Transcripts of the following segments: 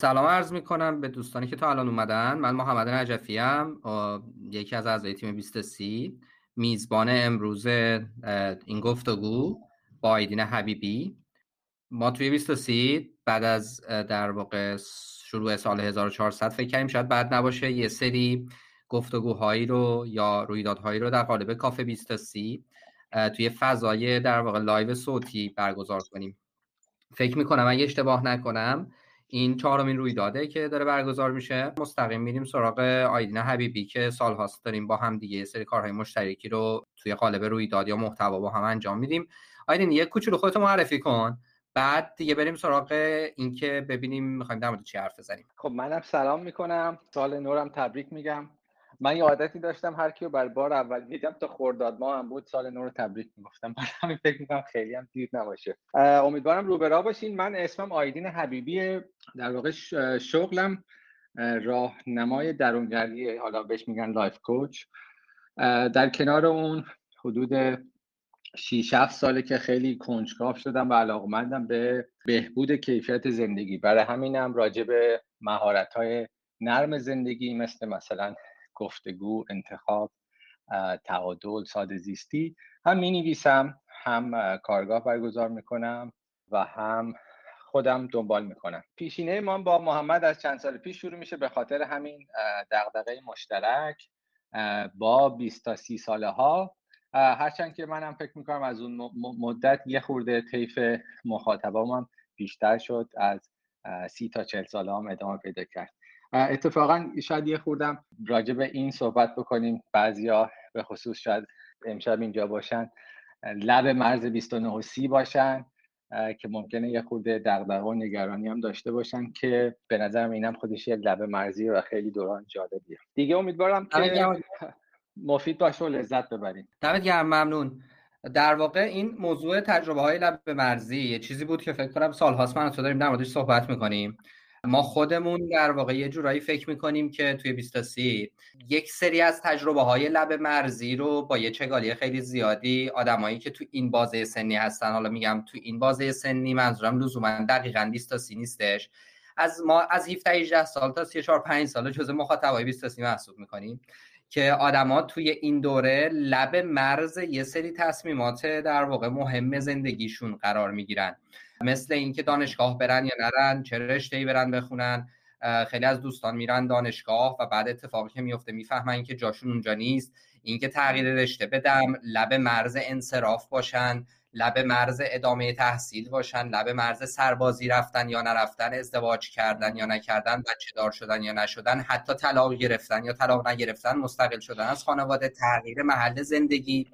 سلام عرض می کنم به دوستانی که تا الان اومدن. من محمد نجفی ام یکی از اعضای تیم 23 میزبان امروز این گفتگو با آیدین حبیبی. ما توی 23 بعد از در واقع شروع سال 1400 فکر کردیم شاید بد نباشه یه سری گفتگوهایی رو یا رویدادهایی رو در قالب کافه 23 توی فضای در واقع live صوتی برگزار کنیم. فکر می‌کنم اگه اشتباه نکنم این چهارمین رویداده که داره برگزار میشه. مستقیم میریم سراغ آیدین حبیبی که سالهاست داریم با هم دیگه سری کارهای مشترکی رو توی قالب رویداد یا محتوا با هم انجام میدیم. آیدین یک کوچولو خودت معرفی کن. بعد دیگه بریم سراغ اینکه ببینیم می‌خوایم در مورد چی حرف بزنیم. خب منم سلام می‌کنم. سال نورم تبریک میگم. من یه عادتی داشتم هر کیو بر بار اول دیدم تا خرداد ما هم بود سال نو رو تبریک می‌گفتم. برای همین فکر می‌کنم خیلی هم دیر نباشه. امیدوارم روبرا باشین. من اسمم آیدین حبیبی در واقع شغلم راهنمای درونگردی حالا بهش میگن life coach. در کنار اون حدود 6 7 ساله که خیلی کنجکاو شدم و علاقمندم به بهبود کیفیت زندگی. برای همینم راجع به مهارت های نرم زندگی مثل مثلا گفتگو انتخاب تعادل ساده زیستی. هم می نویسم هم کارگاه برگزار می‌کنم و هم خودم دنبال می‌کنم. پیشینه ما با محمد از چند سال پیش شروع میشه به خاطر همین دغدغه مشترک با 20 تا 30 ساله ها هرچند که منم فکر می‌کنم از اون مدت یه خورده طیف مخاطبامون بیشتر شد از سی تا چل ساله هم ادامه پیدا کرد. اتفاقا شاید یه خوردم راجع به این صحبت بکنیم. بعضیا به خصوص شاید امشب اینجا باشن. لب مرز 29 و 30 باشن که ممکنه یه خورده دغدغه و نگرانی هم داشته باشن که به نظرم اینم خودش یک لب مرزی و خیلی دوران جالبیه. دیگه امیدوارم که مفید باشه و لذت ببریم. دمت گرم ممنون. در واقع این موضوع تجربه های لب مرزی یه چیزی بود که فکر کنم سالهاست من تو داریم در موردش صحبت می‌کنیم. ما خودمون در واقع یه جورایی فکر می‌کنیم که توی بیستاسی یک سری از تجربه های لب مرزی رو با یه چگالی خیلی زیادی آدمایی که تو این بازه سنی هستن حالا میگم تو این بازه سنی منظورم لزوما دقیقا بیستاسی نیستش. از ما از 17 18 سال تا 34 5 سال جزء مخاطبای بیستاسی محسوب می‌کنیم که آدما توی این دوره لب مرز یه سری تصمیمات در واقع مهم زندگیشون قرار می‌گیرن. مثل اینکه دانشگاه برن یا نرن چه رشته برن بخونن. خیلی از دوستان میرن دانشگاه و بعد اتفاقی که میفته می‌فهمن که جاشون اونجا نیست. اینکه تغییر رشته بدم لب مرز انصراف باشن لب مرز ادامه تحصیل باشن لب مرز سربازی رفتن یا نرفتن ازدواج کردن یا نکردن بچه دار شدن یا نشدن حتی طلاق گرفتن یا طلاق نگرفتن مستقل شدن. از خانواده تغییر محل زندگی.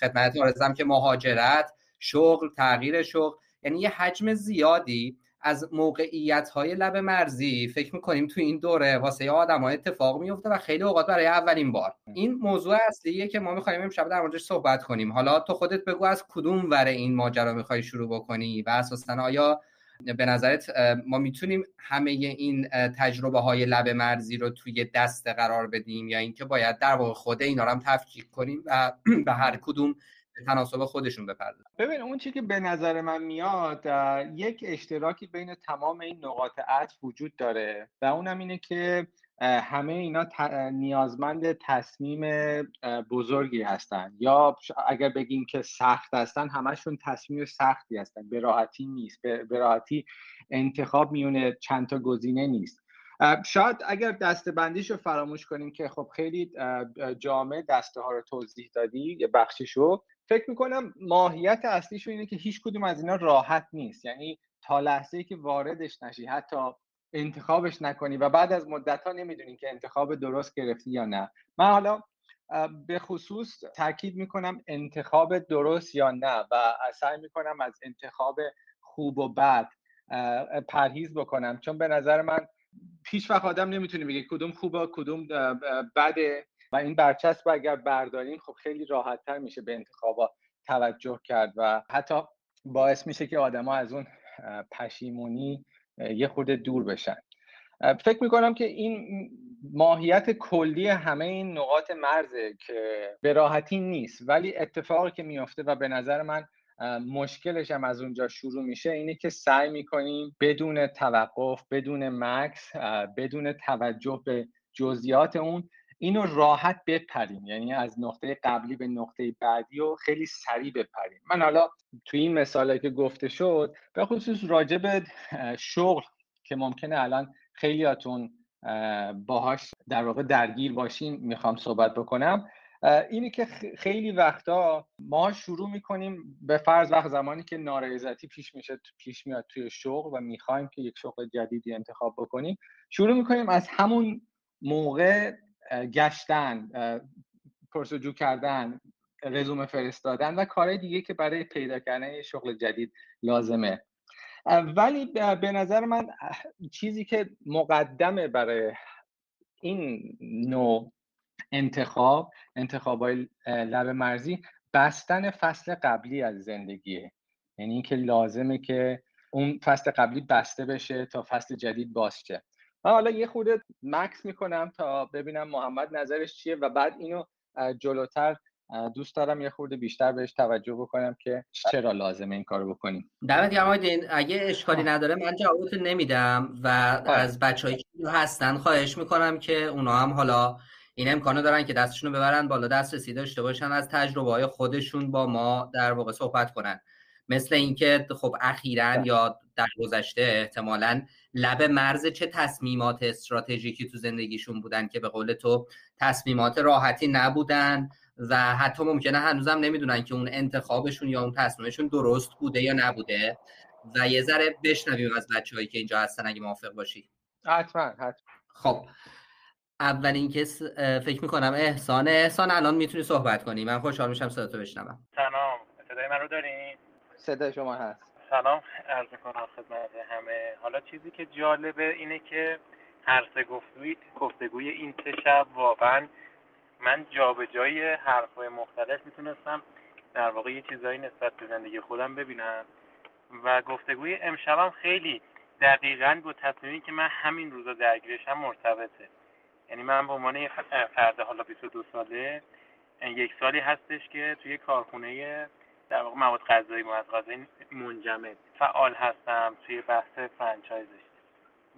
خدمت آرزم که مهاجرت شغل تغییر شغل. یعنی یه حجم زیادی از موقعیت های لب مرزی فکر می‌کنیم تو این دوره واسه آدم ها اتفاق میفته و خیلی اوقات برای اولین بار. این موضوع اصلیه که ما می‌خوایم امشب در موردش صحبت کنیم. حالا تو خودت بگو از کدوم ور این ماجرا می‌خوای شروع بکنی و اساسا آیا به نظرت ما می‌تونیم همه این تجربه های لب مرزی رو توی دست قرار بدیم یا اینکه باید در واقع خود اینا رو هم تفکیک کنیم و به هر کدوم تناسب خودشون بپردازن. ببین اون چی که به نظر من میاد یک اشتراکی بین تمام این نقاط عطف وجود داره و اونم اینه که همه اینا نیازمند تصمیم بزرگی هستن. یا اگر بگیم که سخت هستن همشون تصمیم سختی هستن. به راحتی نیست. به راحتی انتخاب میونه چند تا گزینه نیست. شاید اگر دسته بندیش رو فراموش کنیم که خب خیلی جامع دسته ها رو توضیح دادی یه بخشیشو فکر می‌کنم ماهیت اصلیش اینه که هیچ کدوم از اینا راحت نیست. یعنی تا لحظه ای که واردش نشی حتی انتخابش نکنی و بعد از مدت ها نمی‌دونی که انتخاب درست گرفتی یا نه. من حالا به خصوص تاکید می‌کنم انتخاب درست یا نه و سعی می‌کنم از انتخاب خوب و بد پرهیز بکنم. چون به نظر من هیچ وقت آدم نمی‌تونه بگه کدوم خوبه کدوم بده. و این برچسب اگر برداریم خب خیلی راحتتر میشه به انتخابات توجه کرد و حتی باعث میشه که آدما از اون پشیمونی یه خورده دور بشن. فکر می‌کنم که این ماهیت کلی همه این نقاط مرزه که به راحتی نیست ولی اتفاقی که میافته و به نظر من مشکلش هم از اونجا شروع میشه اینه که سعی می‌کنیم بدون توقف بدون مکس بدون توجه به جزئیات اون اینو راحت بپریم. یعنی از نقطه قبلی به نقطه بعدی و خیلی سریع بپریم. من حالا توی این مثالی که گفته شد به خصوص راجع به شغل که ممکنه الان خیلیاتون باهاش در واقع درگیر باشین می‌خوام صحبت بکنم. اینی که خیلی وقتا ما شروع می‌کنیم به فرض وقت زمانی که نارضایتی پیش میشه پیش میاد توی شغل و می‌خوایم که یک شغل جدیدی انتخاب بکنیم شروع می‌کنیم از همون موقع گشتن پرسجو کردن رزومه فرستادن و کارهای دیگه که برای پیدا کردن شغل جدید لازمه. ولی به نظر من چیزی که مقدمه برای این نوع انتخاب انتخاب های لب مرزی بستن فصل قبلی از زندگیه. یعنی اینکه لازمه که اون فصل قبلی بسته بشه تا فصل جدید باز شه. حالا یه خورده مکس می‌کنم تا ببینم محمد نظرش چیه و بعد اینو جلوتر دوست دارم یه خورده بیشتر بهش توجه بکنم که چرا لازمه این کارو بکنیم. دمت گرم اگه اشکالی نداره من جوابتو نمیدم و از بچه‌ای که هستن خواهش می‌کنم که اونا هم حالا این امکانو دارن که دستشون رو ببرن بالا دسترسی داشته باشن از تجربه های خودشون با ما در واقع صحبت کنن. مثل اینکه خب اخیرا بله. یا در گذشته احتمالا لب مرز چه تصمیمات استراتژیکی تو زندگیشون بودن که به قول تو تصمیمات راحتی نبودن و حتی ممکنه هنوزم نمی‌دونن که اون انتخابشون یا اون تصمیمشون درست بوده یا نبوده. و یه ذره بشنویم از بچه که اینجا هستن اگه موافق باشی. حتما حتما. خب اول اینکه فکر می‌کنم احسان احسان الان می‌تونی صحبت کنی. من خوشحال میشم صدا تو بشنوم. سلام صدای من رو دارین؟ صدای شما هست. سلام عرض می‌کنم خدمت همه. حالا چیزی که جالبه اینه که هر سه گفتگوی گفتگوی این سه شب واقعا من جابجایی حرفهای مختلف می‌تونستم در واقع یه چیزایی نسبت به زندگی خودم ببینم. و گفتگوی امشبم خیلی دقیقا با تصمیمی که من همین روزا درگیرشم مرتبطه. یعنی من به عنوان فرد حالا 22 ساله یک سالی هستش که توی کارخونه در واقع مواد غذایی مواد غذایی منجمد. فعال هستم توی بحث فرانچایزش.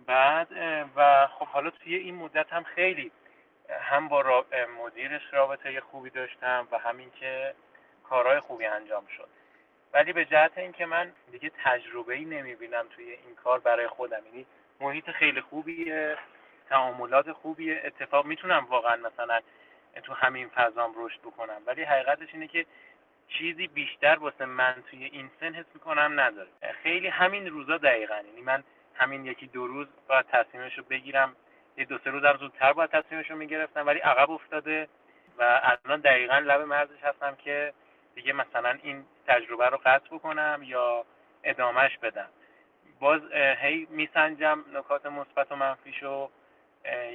بعد و خب حالا توی این مدت هم خیلی هم با مدیرش رابطه خوبی داشتم و همین که کارهای خوبی انجام شد. ولی به جهت اینکه من دیگه تجربه ای نمی‌بینم توی این کار برای خودم. یعنی محیط خیلی خوبیه تعاملات خوبیه. اتفاق می‌تونم واقعا مثلا تو همین فضام رشد بکنم. ولی حقیقتش اینه که چیزی بیشتر واسه من توی این سن حس می‌کنم نداره. خیلی همین روزا دقیقا. یعنی من همین یکی دو روز باید تصمیمش رو بگیرم. یه دو سه روزم زودتر باید تصمیمش رو می‌گرفتم ولی عقب افتاده و الان دقیقا لب مرزش هستم که دیگه مثلا این تجربه رو قطع بکنم یا ادامهش بدم. باز هی میسنجم نکات مثبت و منفیشو.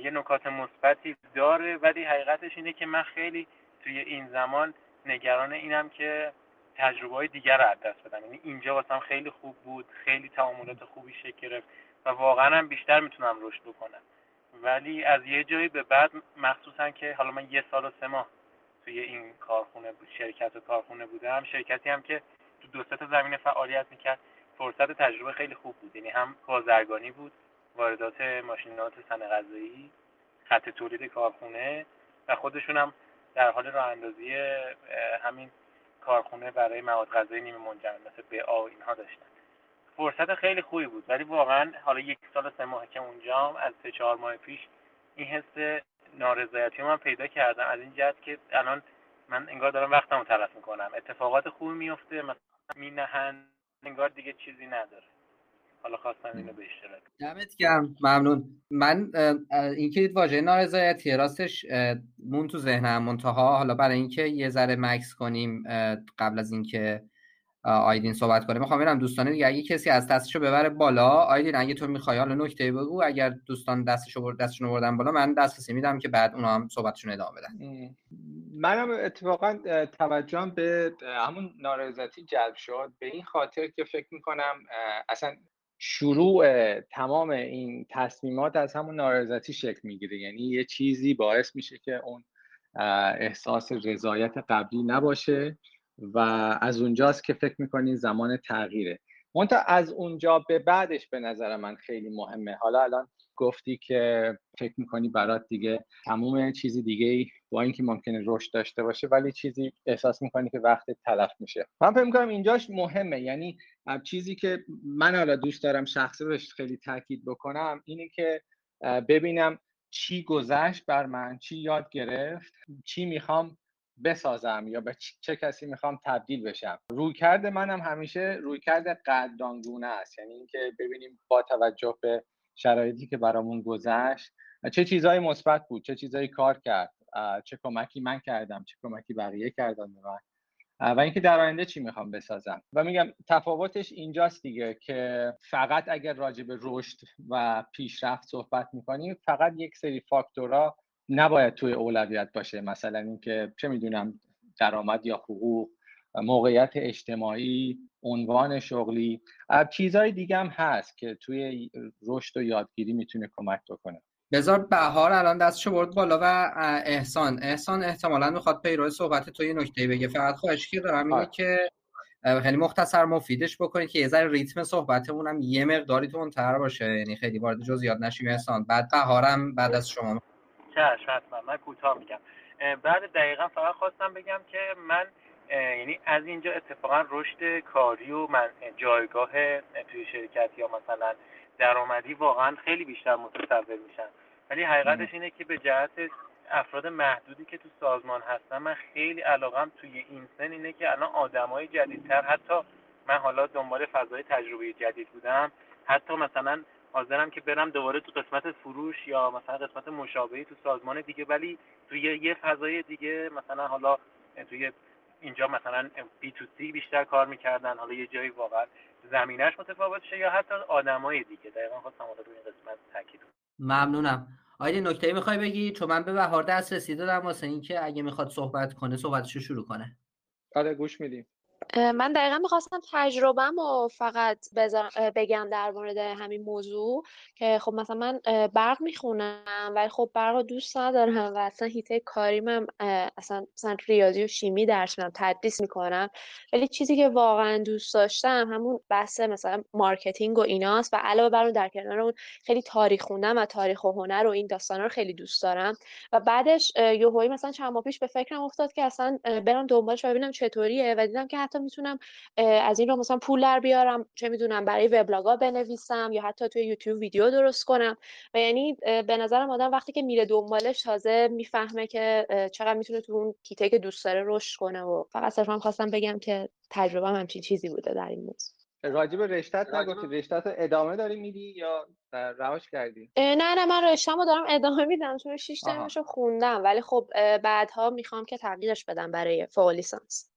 یه نکات مثبتی داره ولی حقیقتش اینه که من خیلی توی این زمان نگران اینم که تجربه های دیگر رو دست بدم. یعنی اینجا واسم خیلی خوب بود خیلی تعاملات خوبی شکل گرفت و واقعا هم بیشتر می‌تونم رشد بکنم. ولی از یه جایی به بعد مخصوصا که حالا من یه سال و سه ماه توی این کارخونه بود شرکت و کارخونه بودم شرکتی هم که تو دو تا زمینه فعالیت می‌کرد فرصت تجربه خیلی خوب بود. یعنی هم بازرگانی بود واردات ماشینات صنعت غذایی خط تولید کارخونه و خودشون هم در حال راه اندازی همین کارخونه برای مواد غذایی نیمه منجمد مثل بآ اینها داشتن. فرصت خیلی خوبی بود ولی واقعا حالا یک سال سه ماه که اونجام از سه چهار ماه پیش این حس نارضایتی من پیدا کردم. از این جهت که الان من انگار دارم وقتمو تلف می‌کنم. اتفاقات خوبی میفته مثلا مینهن انگار دیگه چیزی نداره. حالا خواستم اینو به اشتراک دمت گرم ممنون. من اینکه واژه نارضایتی راستش مون تو ذهنم منتها. حالا برای اینکه یه ذره مکس کنیم قبل از اینکه آیدین صحبت کنه می‌خوام ببینم دوستان دیگه اگه کسی از دستشو ببره بالا آیدین اگه تو می‌خوای حالا نکته بگو. اگر دوستان دستشو برد دستشون بردن بالا من دسترسی میدم که بعد اونا هم صحبتشون ادامه بدن. منم اتفاقا توجهم به همون نارضایتی جلب شد. به این خاطر که فکر می‌کنم اصلا شروع تمام این تصمیمات از همون نارضایتی شکل می‌گیره. یعنی یه چیزی باعث میشه که اون احساس رضایت قبلی نباشه و از اونجاست که فکر می‌کنی زمان تغییره. منتها از اونجا به بعدش به نظر من خیلی مهمه. حالا الان گفتی که فکر می‌کنی برات دیگه تموم چیزی دیگه ای با اینکه ممکنه رشد داشته باشه ولی چیزی احساس می‌کنی که وقت تلف میشه. من فکر می‌کنم اینجاش مهمه. یعنی چیزی که من حالا دوست دارم شخصی بهش خیلی تاکید بکنم اینه که ببینم چی گذشت بر من چی یاد گرفت چی می‌خوام بسازم یا به چه کسی می‌خوام تبدیل بشم. روی کرده منم همیشه روی کرده قدردانگونه است. یعنی اینکه ببینیم با توجه به شرایطی که برامون گذشت چه چیزهایی مثبت بود چه چیزهایی کار کرد چه کمکی من کردم چه کمکی بقیه کردن به من. و اینکه در آینده چی می‌خوام بسازم. و میگم تفاوتش اینجاست دیگه که فقط اگر راجع به رشد و پیشرفت صحبت می‌کنیم فقط یک سری فاکتورها نباید توی اولویت باشه. مثلا اینکه چه می‌دونم درآمد یا حقوق موقعیت اجتماعی عنوان شغلی چیزهای دیگه هم هست که توی رشد و یادگیری می‌تونه کمک بکنه. بذار بهار الان دستشو برد بالا و احسان. احسان احتمالا می‌خواد پیرو صحبت تو یه نکته بگه. فقط خواهش که دارم اینه آره. که خیلی مختصر مفیدش بکنید که یه ذره ریتم صحبتمون هم یه مقداری تر باشه. یعنی خیلی وارد جزئیات نشیم. احسان بعد بهارم بعد از شما. چشم حتما. من کوتاه میگم. بعد دقیقا فقط خواستم بگم که من یعنی از اینجا اتفاقا رشد کاری و من جایگاه توی شرکت یا مثلا درآمدی واقعا خیلی بیشتر متصور میشن. ولی حقیقتش اینه که به جهت افراد محدودی که تو سازمان هستن من خیلی علاقم توی این سن اینه که الان آدمای جدیدتر حتی من حالا دنبال فضای تجربه جدید بودم حتی مثلا حاضرم که برم دوباره تو قسمت فروش یا مثلا قسمت مشابهی تو سازمان دیگه ولی توی یه فضای دیگه مثلا حالا توی اینجا مثلا بی تو سی بیشتر کار می‌کردن حالا یه جایی واقعا زمینش متفاوت شه یا حتی آدمای دیگه؟ دقیقا خواستم حالا روی این قسمت تاکید ممنونم. آیدی نکته می‌خوای بگی؟ چون من به بهار دست رسیده دارم واسه اینکه اگه می‌خواد صحبت کنه صحبتشو شروع کنه. آره گوش میدیم. من دقیقا می‌خواستم تجربهم و فقط بگم در مورد همین موضوع که خب مثلا من برق می‌خونم ولی خب برق رو دوست ندارم و اصلا حیطه کاریمم اصلا مثلا ریاضی و شیمی درس میدم تدریس می‌کنم. ولی چیزی که واقعا دوست داشتم همون بحث مثلا marketing و ایناست و علاوه بر اون در کنار اون خیلی تاریخ خوندم و تاریخ و هنر و این داستانا رو خیلی دوست دارم. و بعدش یهویی مثلا چند ماه پیش به فکرم افتاد که اصلا برم دنبالش و ببینم چطوریه و دیدم که حتی می‌تونم از این رو مثلا پول در بیارم چه می‌دونم برای وبلاگا بنویسم یا حتی توی یوتیوب ویدیو درست کنم. و یعنی به نظرم آدم وقتی که میره دنبالش تازه می‌فهمه که چقدر می‌تونه تو اون کیته که دوست داره رشد کنه و فقط صرفا خواستم بگم که تجربه همچین چیزی بوده در این موضوع. راجب رشتت نگفتی. رشتت ادامه داری میدی یا رواش کردی؟ نه نه من رشتهمو دارم ادامه میدم. چون 6 ترمشو خوندم. ولی خب بعدها می‌خوام که تغییرش بدم برای فوق لیسانس.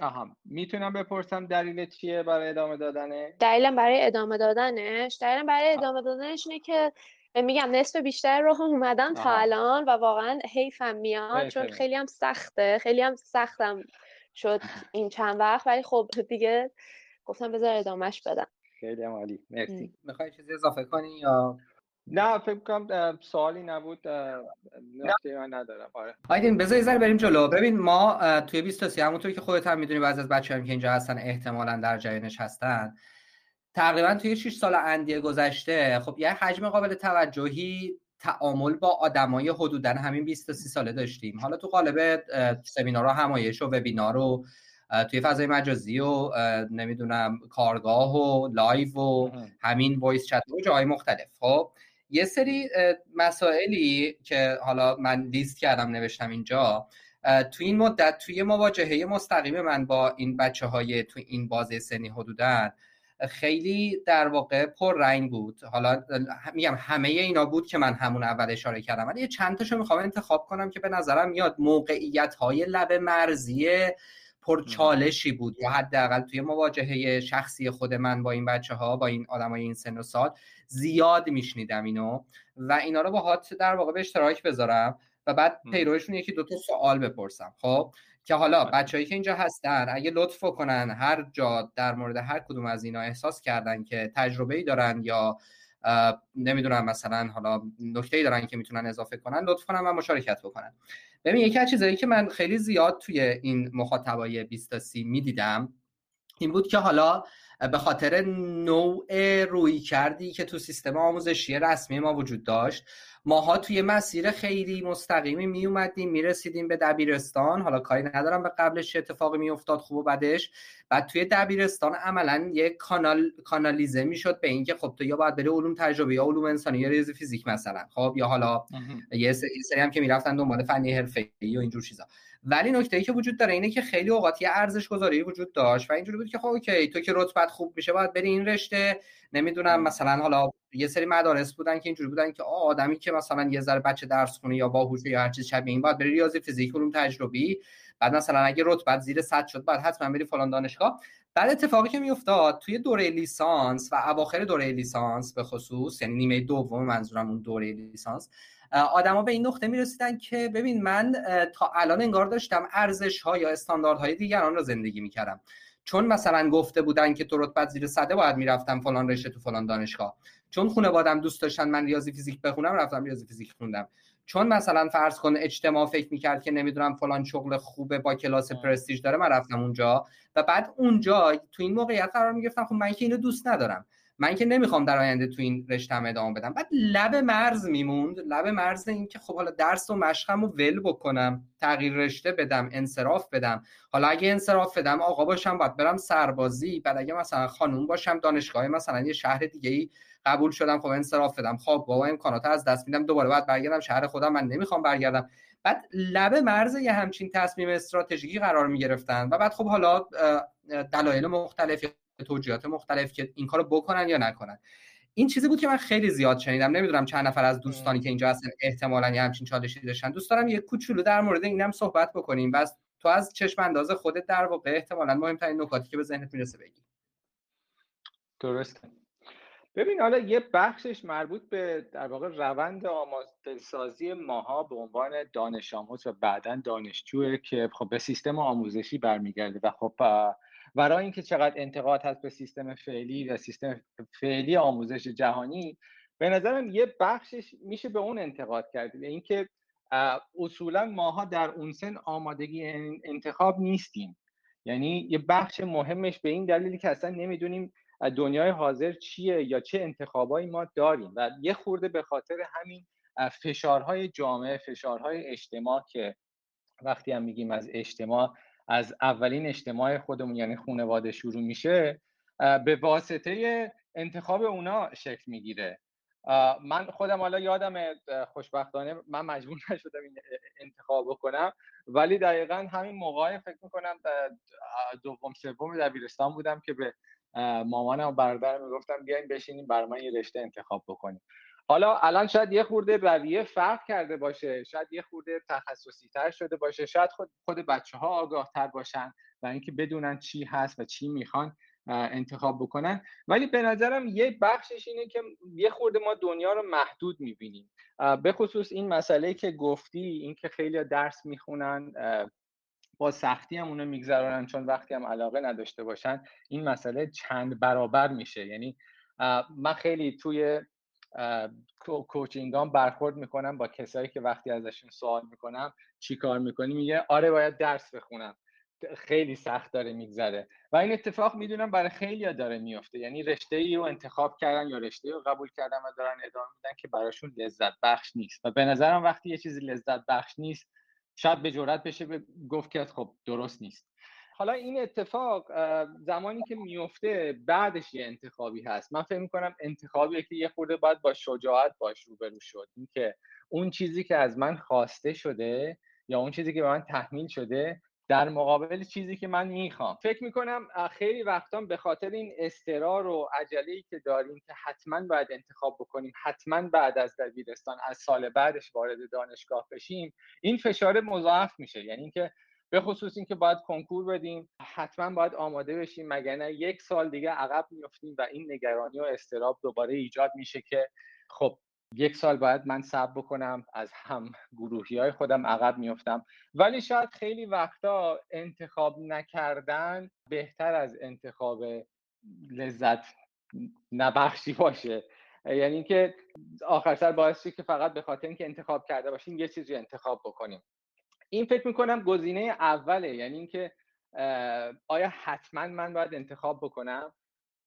آها می‌تونم بپرسم دلیل چیه برای ادامه دادنه دلیلم برای ادامه دادنش؟ دلیلم برای ادامه دادنش اینه که میگم نصف بیشتر رو اومدم تا الان و واقعا حیفم میاد چون خیلی. هم سخته. خیلی هم سختم شد این چند وقت ولی خب دیگه گفتم بذار ادامهش بدم. خیلی عالی. مرسی. می‌خوای چیزی اضافه کنی یا؟ نه فکر کنم سوالی نبود نکته من ندارم. آره. آیدین بذار یه بریم جلو. ببین ما توی 23 همونطور که خودت هم می‌دونی بعضی از بچه‌ها که اینجا هستن احتمالا در جریانش هستن تقریبا توی 6 سال و اندی گذشته خب یه حجم قابل توجهی تعامل با آدمای حدودا همین 20 تا 30 ساله داشتیم. حالا تو قالب سمینارها همایش و وبینار و توی فضای مجازی و نمی‌دونم کارگاه و live و همین voice chat و جای مختلف. خب یه سری مسائلی که حالا من لیست کردم نوشتم اینجا توی این مدت توی مواجهه مستقیم من با این بچه های توی این بازه سنی حدودن خیلی در واقع پر رنگ بود. حالا میگم همه اینا بود که من همون اول اشاره کردم. ولی چند تاشو می‌خوام انتخاب کنم که به نظرم میاد موقعیت های لب مرزی پر چالشی بود یا حداقل توی مواجهه شخصی خود من با این بچه ها با این آدمای این سن و سال زیاد میشنیدم اینو و اینا رو با هات در واقع به اشتراک بذارم و بعد پیروشون یکی دو تا سوال بپرسم خب؟ که حالا. بچههایی که اینجا هستن اگه لطف کنن هر جا در مورد هر کدوم از اینا احساس کردن که تجربه ای دارن یا نمی‌دونم مثلا حالا نکته ای دارن که می‌تونن اضافه کنن لطف کنن و مشارکت بکنن. ببین یکی از چیزایی که من خیلی زیاد توی این مخاطبای 20 تا 30 می‌دیدم این بود که حالا به خاطر نوع روی کردی که تو سیستم آموزشی رسمی ما وجود داشت. ماها توی مسیر خیلی مستقیمی می اومدیم می رسیدیم به دبیرستان. حالا کاری ندارم به قبلش چه اتفاقی می افتاد خوب و بدش. بعد توی دبیرستان عملا یک کانال کانالیزه می شد به اینکه خب تو یا باید بری علوم تجربی یا علوم انسانی یا ریاضی فیزیک مثلا خب؟ یا حالا یه سری هم که می‌رفتن دنبال فنی حرفه‌ای و اینجور چیزا. ولی نکته ای که وجود داره اینه که خیلی اوقات یه ارزش گذاری وجود داشت و اینجوری بود که خب اوکی تو که رتبت خوب میشه باید بری این رشته. نمی‌دونم مثلا حالا یه سری مدارس بودن که اینجوری بودن که آدمی که مثلا یه ذره بچه درس خونه یا باهوشه یا هر چیز شبیه این باید بری ریاضی فیزیک علوم تجربی. بعد مثلا اگه رتبت زیر 100 شد بعد حتما بری فلان دانشگاه. بعد اتفاقی که میافتاد توی دوره لیسانس و اواخر دوره لیسانس به خصوص یعنی نیمه دوم منظورم اون دوره لیسانس آدما به این نقطه می‌رسیدن که ببین من تا الان انگار داشتم ارزش ها یا استانداردهای دیگران را زندگی می‌کردم. چون مثلا گفته بودن که تو رتبت زیر صده باید می‌رفتم فلان رشته تو فلان دانشگاه. چون خانوادم دوست داشتن من ریاضی فیزیک بخونم رفتم ریاضی فیزیک خوندم. چون مثلا فرض کن اجتماع فکر می‌کرد که نمی‌دونم فلان شغل خوبه با کلاس پرستیژ داره من رفتم اونجا. و بعد اونجا تو این موقعیت قرار می‌گرفتم خب من که اینو دوست ندارم. من که نمی‌خوام در آینده تو این رشته ادامه بدم. بعد لب مرز میموند. لب مرز این که خب حالا درس و مشقم رو ول بکنم تغییر رشته بدم انصراف بدم. حالا اگه انصراف بدم آقا باشم باید برم سربازی. بعد اگه مثلا خانوم باشم دانشگاه مثلا یه شهر دیگه ای قبول شدم خب انصراف بدم. خب بابا امکانات از دست میدم. دوباره باید برگردم شهر خودم. من نمی‌خوام برگردم. بعد لب مرز یه همچین تصمیم استراتژیکی قرار می گرفتن و بعد خب حالا دلایل مختلف توجیهات مختلف که این کارو بکنن یا نکنن. این چیزی بود که من خیلی زیاد شنیدم. نمی‌دونم چند نفر از دوستانی که اینجا هستن احتمالاً یه همچین چالشی داشتن. دوست دارم یه کوچولو در مورد اینم صحبت بکنیم. بس تو از چشم انداز خودت در واقع احتمالاً مهمترین نکاتی که به ذهنت می‌رسه بگی. درسته. ببین حالا یه بخشش مربوط به در واقع روند آماده سازی ماها به عنوان دانش آموز و بعدا دانشجوه که خب به سیستم آموزشی برمیگرده و خب برای اینکه چقدر انتقاد هست به سیستم فعلی و سیستم فعلی آموزش جهانی به نظرم یه بخشش میشه به اون انتقاد کرد اینکه اصولا ماها در اون سن آمادگی انتخاب نیستیم. یعنی یه بخش مهمش به این دلیلی که اصلا نمی‌دونیم دنیای حاضر چیه یا چه انتخابایی ما داریم و یه خورده به خاطر همین فشارهای جامعه فشارهای اجتماع که وقتی هم میگیم از اجتماع از اولین اجتماع خودمون یعنی خانواده شروع میشه به واسطه انتخاب اونا شکل می‌گیره. من خودم حالا یادم خوشبختانه من مجبور نشدم این انتخاب بکنم ولی دقیقا همین موقع فکر می‌کنم دوم سوم دبیرستان بودم که به مامانم و برادرم می‌گفتم بیاین بشینیم برای من یه رشته انتخاب بکنیم. حالا الان شاید یه خورده رویه فرق کرده باشه شاید یه خورده تخصصی تر شده باشه شاید خود, خود بچه ها آگاه تر باشن و اینکه بدونن چی هست و چی می‌خوان انتخاب بکنن. ولی به نظرم یه بخشش اینه که یه خورده ما دنیا رو محدود می‌بینیم. به خصوص این مسئله که گفتی اینکه خیلی درس می‌خونن با سختی هم اونو میگذرانن چون وقتی هم علاقه نداشته باشن این مسئله چند برابر میشه. یعنی من خیلی توی کوچینگام برخورد می‌کنم با کسایی که وقتی ازشون سوال می‌کنم چی کار می‌کنی؟ میگه آره باید درس بخونم. خیلی سخت داره میگذره. و این اتفاق می‌دونم برای خیلی داره میفته یعنی رشته ای رو انتخاب کردن یا رشته رو قبول کردن و دارن ادامه میدن که براشون لذت بخش نیست. و به نظرم وقتی یه چیزی لذت بخش نیست شاید به جرات بشه گفت که خب درست نیست. حالا این اتفاق زمانی که میفته بعدش یه انتخابی هست. من فکر می‌کنم انتخابیه که یه خورده باید با شجاعت باش روبرو شد. اینکه اون چیزی که از من خواسته شده یا اون چیزی که به من تحمیل شده در مقابل چیزی که من می‌خوام. فکر می‌کنم خیلی وقتا به خاطر این استرار و عجله که داریم که حتما باید انتخاب بکنیم حتما بعد از دبیرستان از سال بعدش وارد دانشگاه بشیم این فشار مضاعف میشه. یعنی اینکه به خصوص اینکه باید کنکور بدیم. حتما باید آماده بشیم مگر نه یک سال دیگه عقب میفتیم و این نگرانی و استراب دوباره ایجاد میشه که خب یک سال باید من صبر بکنم از هم گروهی های خودم عقب میفتم ولی شاید خیلی وقتا انتخاب نکردن بهتر از انتخاب لذت نبخشی باشه. یعنی اینکه آخر سر باعث که فقط به خاطر اینکه انتخاب کرده باشیم یه چیزی انتخاب بکنیم. این فکر می‌کنم گزینه اوله یعنی اینکه آیا حتما من باید انتخاب بکنم؟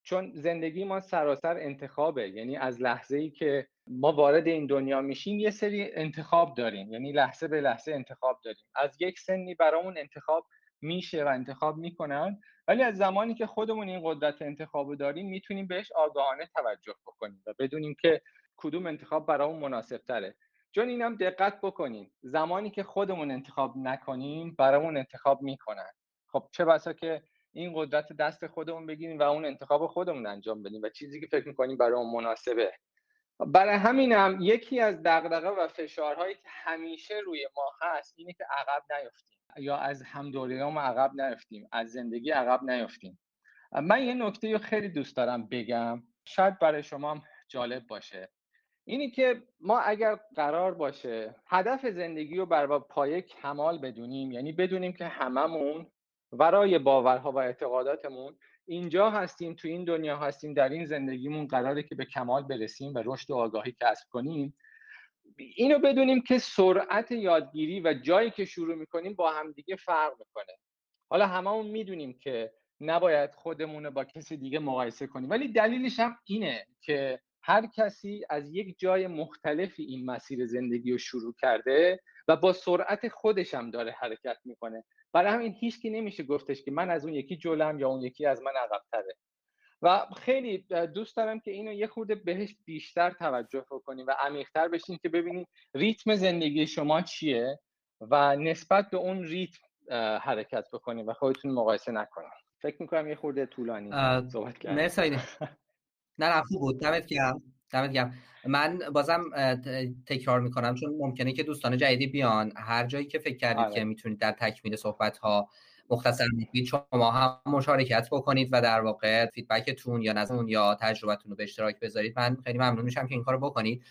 چون زندگی ما سراسر انتخابه یعنی از لحظه ای که ما وارد این دنیا میشیم یه سری انتخاب داریم یعنی لحظه به لحظه انتخاب داریم. از یک سنی برامون انتخاب میشه و انتخاب می‌کنن ولی از زمانی که خودمون این قدرت انتخاب داریم می‌تونیم بهش آگاهانه توجه بکنیم و بدونیم که کدوم انتخاب برامون مناسب تره چون اینم دقت بکنیم زمانی که خودمون انتخاب نکنیم برامون انتخاب می‌کنن. خب چه بسا که این قدرت دست خودمون بگیریم و اون انتخاب خودمون انجام بدیم و چیزی که فکر می‌کنیم برای مناسبه. برای همینم یکی از دغدغه و فشارهایی که همیشه روی ما هست اینه که عقب نیفتیم. یا از همدوریام عقب نیفتیم از زندگی عقب نیفتیم. من یه نکته رو خیلی دوست دارم بگم. شاید برای شما هم جالب باشه. اینی که ما اگر قرار باشه هدف زندگی رو بر پایه کمال بدونیم یعنی بدونیم که هممون ورای باورها و اعتقاداتمون اینجا هستیم تو این دنیا هستیم در این زندگیمون قراره که به کمال برسیم و رشد و آگاهی کسب کنیم. اینو بدونیم که سرعت یادگیری و جایی که شروع می‌کنیم با همدیگه فرق می‌کنه. حالا هممون می‌دونیم که نباید خودمون با کسی دیگه مقایسه کنیم ولی دلیلش هم اینه که هر کسی از یک جای مختلفی این مسیر زندگی رو شروع کرده و با سرعت خودش هم داره حرکت می‌کنه. برای همین هیچکی نمیشه گفتش که من از اون یکی جلم یا اون یکی از من عقبتره. و خیلی دوست دارم که اینو یه خورده بهش بیشتر توجه کنیم و عمیقتر بشین که ببینید ریتم زندگی شما چیه و نسبت به اون ریتم حرکت بکنیم و خودتون مقایسه نکنیم. فکر می‌کنم یه خورده طولانی صحبت کردم نه نه بود. دمت گرم دمت گرم. من بازم تکرار می‌کنم چون ممکنه که دوستان جدیدی بیان. هر جایی که فکر کردید آره. که می‌تونید در تکمیل صحبت ها مختصر بگید شما هم مشارکت بکنید و در واقع فیدبکتون یا نظرتون یا تجربتون رو به اشتراک بذارید. من خیلی ممنون میشم که این کارو بکنید.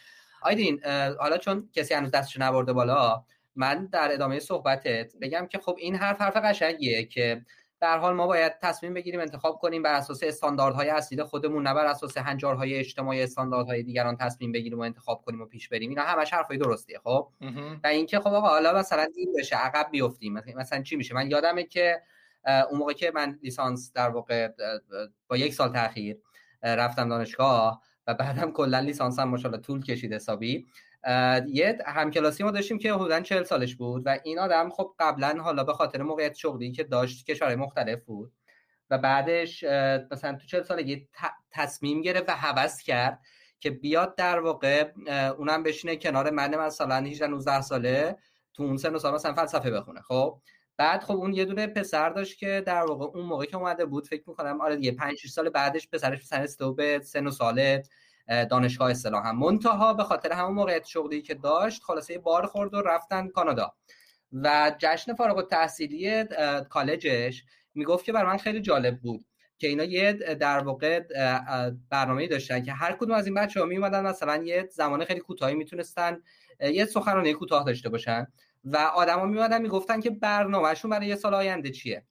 آیدین حالا چون کسی هنوز دستش نبرده بالا من در ادامه صحبتت بگم که خب این حرف حرف قشنگیه که در حال ما باید تصمیم بگیریم انتخاب کنیم بر اساس استانداردهای اصلی خودمون نه بر اساس هنجارهای اجتماعی استانداردهای دیگران تصمیم بگیریم و انتخاب کنیم و پیش بریم. اینا همش حرفای درستیه خب؟ و اینکه خب آقا حالا مثلا دیر بشه عقب بیفتیم. مثلا چی میشه؟ من یادمه که اون موقع که من لیسانس در واقع با یک سال تاخیر رفتم دانشگاه و بعدم کلا لیسانس هم ماشاءالله طول کشید حسابی. یه همکلاسی ما داشتیم که حدودا 40 سالش بود و این آدم خب قبلا حالا به خاطر موقعیت شغلی که داشت کشورهای مختلف بود و بعدش مثلا تو 40 سالگی تصمیم گرفت و هوس کرد که بیاد در واقع اونم بشینه کنار من مثلا 18 19 ساله تو اون سن و سال مثلا فلسفه بخونه خب؟ بعد خب اون یه دونه پسر داشت که در واقع اون موقع که اومده بود فکر می‌کنم آره یه 5 سال بعدش پسرش سن به سن و ساله دانشگاه اصطلاح هم. منتها به خاطر همون موقعیت شغلی که داشت خلاصه بار خورد و رفتن کانادا. و جشن فارغ التحصیلی کالجش می‌گفت که برای من خیلی جالب بود که اینا یه در واقع برنامه داشتن که هر کدوم از این بچه ها می اومدن مثلا یه زمان خیلی کوتاهی می‌تونستن یه سخنرانی کوتاه داشته باشن. و آدما می اومدن می‌گفتن که برنامهشون برای یه سال آینده چیه؟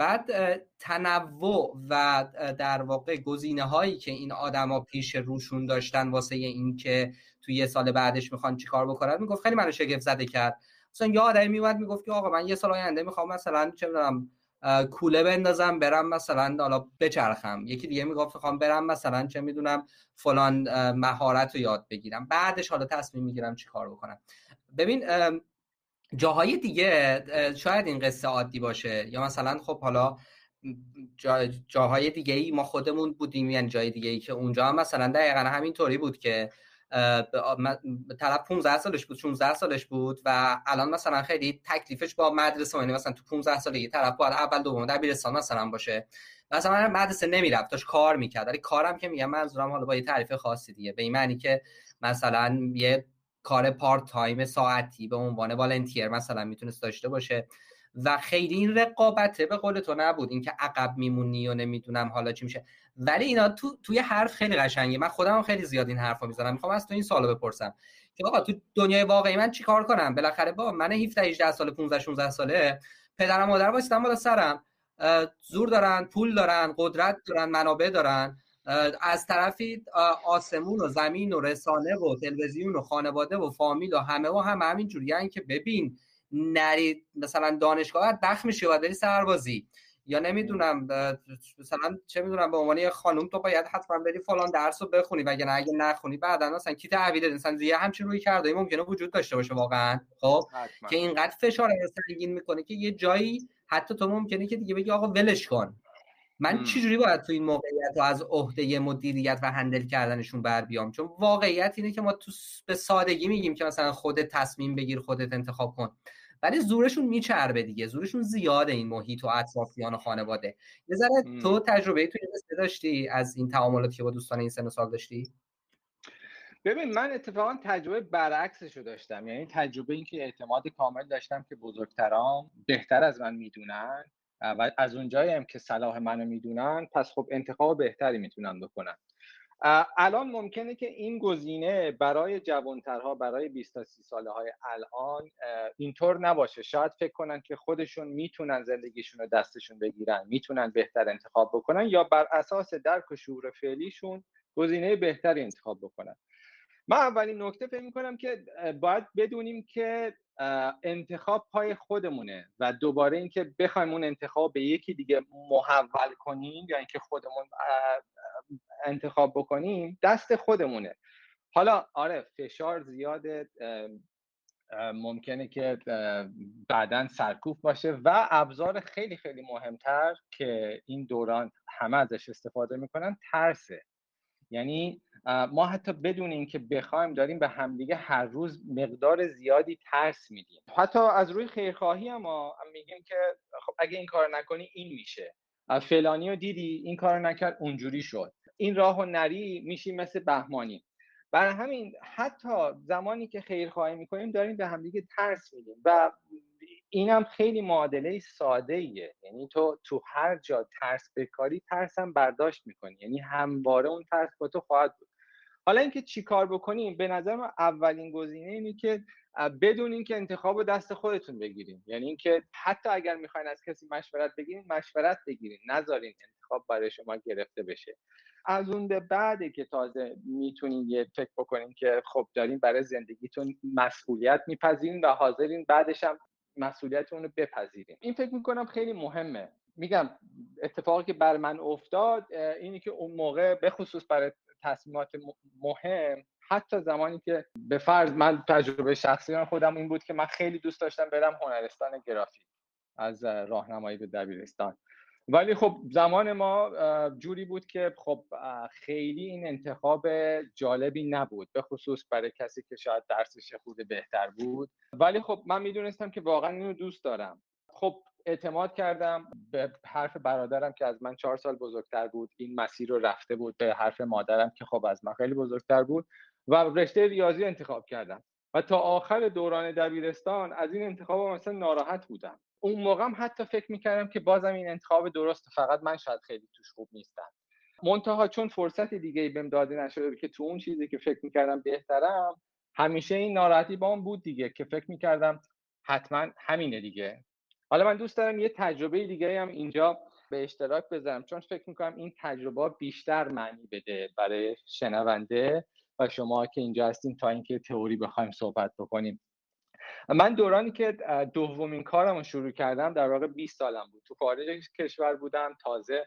بعد تنوع و در واقع گزینه هایی که این آدما پیش روشون داشتن واسه اینکه توی یه سال بعدش می‌خوان چیکار بکنن می‌گفت خیلی منو شگفت زده کرد. مثلا یه آدمی میومد می‌گفت که آقا من یه سال آینده می‌خوام مثلا چه می‌دونم کوله بندازم برم مثلا حالا بچرخم. یکی دیگه می‌گفت می‌خوام برم مثلا چه می‌دونم فلان مهارت رو یاد بگیرم. بعدش حالا تصمیم می‌گیرم چیکار بکنم. ببین جاهای دیگه شاید این قصه عادی باشه. یا مثلا خب حالا جاهای دیگه ای ما خودمون بودیم یعنی جای دیگه ای که اونجا هم مثلا دقیقا همین طوری بود که طرف 15 سالش بود 16 سالش بود و الان مثلا خیلی تکلیفش با مدرسه یعنی مثلا تو 15 سالگی طرف باید اول دوم دبیرستان مثلا باشه. مثلا مدرسه نمی‌رفت داشت کار می‌کرد. ولی کارم که میگم منظورم حالا با یه تعریف خاصی دیگه به این معنی که مثلا یه کار پارت تایم ساعتی به عنوان والنتیر مثلا می‌تونست داشته باشه. و خیلی این رقابته به قول تو نبود. اینکه عقب میمونی و نمی‌دونم حالا چی میشه. ولی اینا تو توی حرف خیلی قشنگه. من خودم خیلی زیاد این حرفا می‌زنم. می‌خوام از تو این سوالو بپرسم. که آقا تو دنیای واقعی من چیکار کنم؟ بالاخره با من 17 18 سال 15 16 ساله پدرم مادر واسطم بالا سرم. زور دارن پول دارن قدرت دارن منابع دارن. از طرفی آسمون و زمین و رسانه و تلویزیون و خانواده و فامیل و همه و هم همین جوری که ببین نرید مثلا دانشگاه دخ میشه و بری سربازی. یا نمی‌دونم مثلا چه می‌دونم به عنوان یه خانم تو باید حتما بری فلان درس رو بخونی وگرنه اگه نخونی بعدا مثلا کیت عویده مثلا یه همچین روی کرده. ممکنه وجود داشته باشه واقعا خب؟ که اینقدر فشار سنگین می‌کنه که یه جایی حتی تو ممکنه که دیگه بگی آقا ولش کن. من چجوری باید تو این موقعیت رو از عهده مدیریت و هندل کردنشون بر بیام؟ چون واقعیت اینه که ما تو به سادگی میگیم که مثلا خودت تصمیم بگیر خودت انتخاب کن. ولی زورشون میچربه دیگه. زورشون زیاده این محیط و اطرافیان و خانواده. یه ذره تو تجربه تو این داشتی؟ از این تعاملاتی که با دوستان این سن سال داشتی؟ ببین من اتفاقا تجربه برعکسش رو داشتم. یعنی تجربه این که اعتماد کامل داشتم که بزرگترام بهتر از من می‌دونن. و از اونجایی هم که صلاح منو می‌دونن پس خب انتخاب بهتری می‌تونن بکنن. الان ممکنه که این گزینه برای جوانترها برای 20 تا 30 ساله های الان اینطور نباشه. شاید فکر کنن که خودشون می‌تونن زندگیشون رو دستشون بگیرن می‌تونن بهتر انتخاب بکنن یا بر اساس درک و شعور فعلیشون گزینه بهتری انتخاب بکنن. من اولین نکته فکر می‌کنم که باید بدونیم که انتخاب پای خودمونه و دوباره اینکه بخوایم اون انتخاب به یکی دیگه محول کنیم یا اینکه خودمون انتخاب بکنیم دست خودمونه. حالا آره فشار زیاده ممکنه که بعدا سرکوف باشه و ابزار خیلی خیلی مهمتر که این دوران همه ازش استفاده می‌کنن ترسه. یعنی ما حتی بدون اینکه بخوایم داریم به همدیگه هر روز مقدار زیادی ترس میدیم. حتی از روی خیرخواهی هم میگیم که خب اگه این کار نکنی این میشه. فلانی رو دیدی این کار نکرد اونجوری شد. این راه و نری میشیم مثل بهمانی. برای همین حتی زمانی که خیرخواهی می‌کنیم داریم به همدیگه ترس میدیم و اینم خیلی معادله ساده ایه یعنی تو تو هر جا ترس بکاری ترس هم برداشت می‌کنی. یعنی همواره اون ترس با تو خواهد بود. حالا اینکه چی کار بکنیم به نظر من اولین گزینه اینه که بدون اینکه انتخاب و دست خودتون بگیریم. یعنی اینکه حتی اگر می‌خواین از کسی مشورت بگیرین مشورت بگیرین. نذارین انتخاب برای شما گرفته بشه. از اون به بعده که تازه می‌تونین یه فکر بکنین که خب دارین برای زندگیتون مسئولیت میپذیرین و حاضرین بعدش هم مسئولیت اون رو بپذیرین. این فکر می‌کنم خیلی مهمه. میگم اتفاقی که بر من افتاد اینی که اون موقع به خصوص برای تصمیمات مهم حتی زمانی که به فرض من تجربه شخصی خودم این بود که من خیلی دوست داشتم برم هنرستان گرافیک از راهنمایی به دبیرستان. ولی خب زمان ما جوری بود که خب خیلی این انتخاب جالبی نبود به خصوص برای کسی که شاید درسش خود بهتر بود. ولی خب من می‌دونستم که واقعا اینو دوست دارم. خب اعتماد کردم به حرف برادرم که از من چهار سال بزرگتر بود. این مسیر رو رفته بود به حرف مادرم که خب از من خیلی بزرگتر بود و رشته ریاضی انتخاب کردم. و تا آخر دوران دبیرستان از این انتخاب مثلا ناراحت بودم. اون موقع هم حتی فکر می‌کردم که بازم این انتخاب درست فقط من شاید خیلی توش خوب نیستم. منتها چون فرصت دیگه بهم داده نشده که تو اون چیزی که فکر می‌کردم بهترم همیشه این ناراحتی با اون بود دیگه که فکر می‌کردم حتما همینه دیگه. حالا من دوست دارم یه تجربه دیگه هم اینجا به اشتراک بذارم چون فکر می‌کنم این تجربه بیشتر معنی بده برای شنونده و شما که اینجا هستین تا اینکه تئوری بخوایم صحبت بکنیم. من دورانی که دومین کارم رو شروع کردم در واقع 20 سالم بود. تو خارج کشور بودم تازه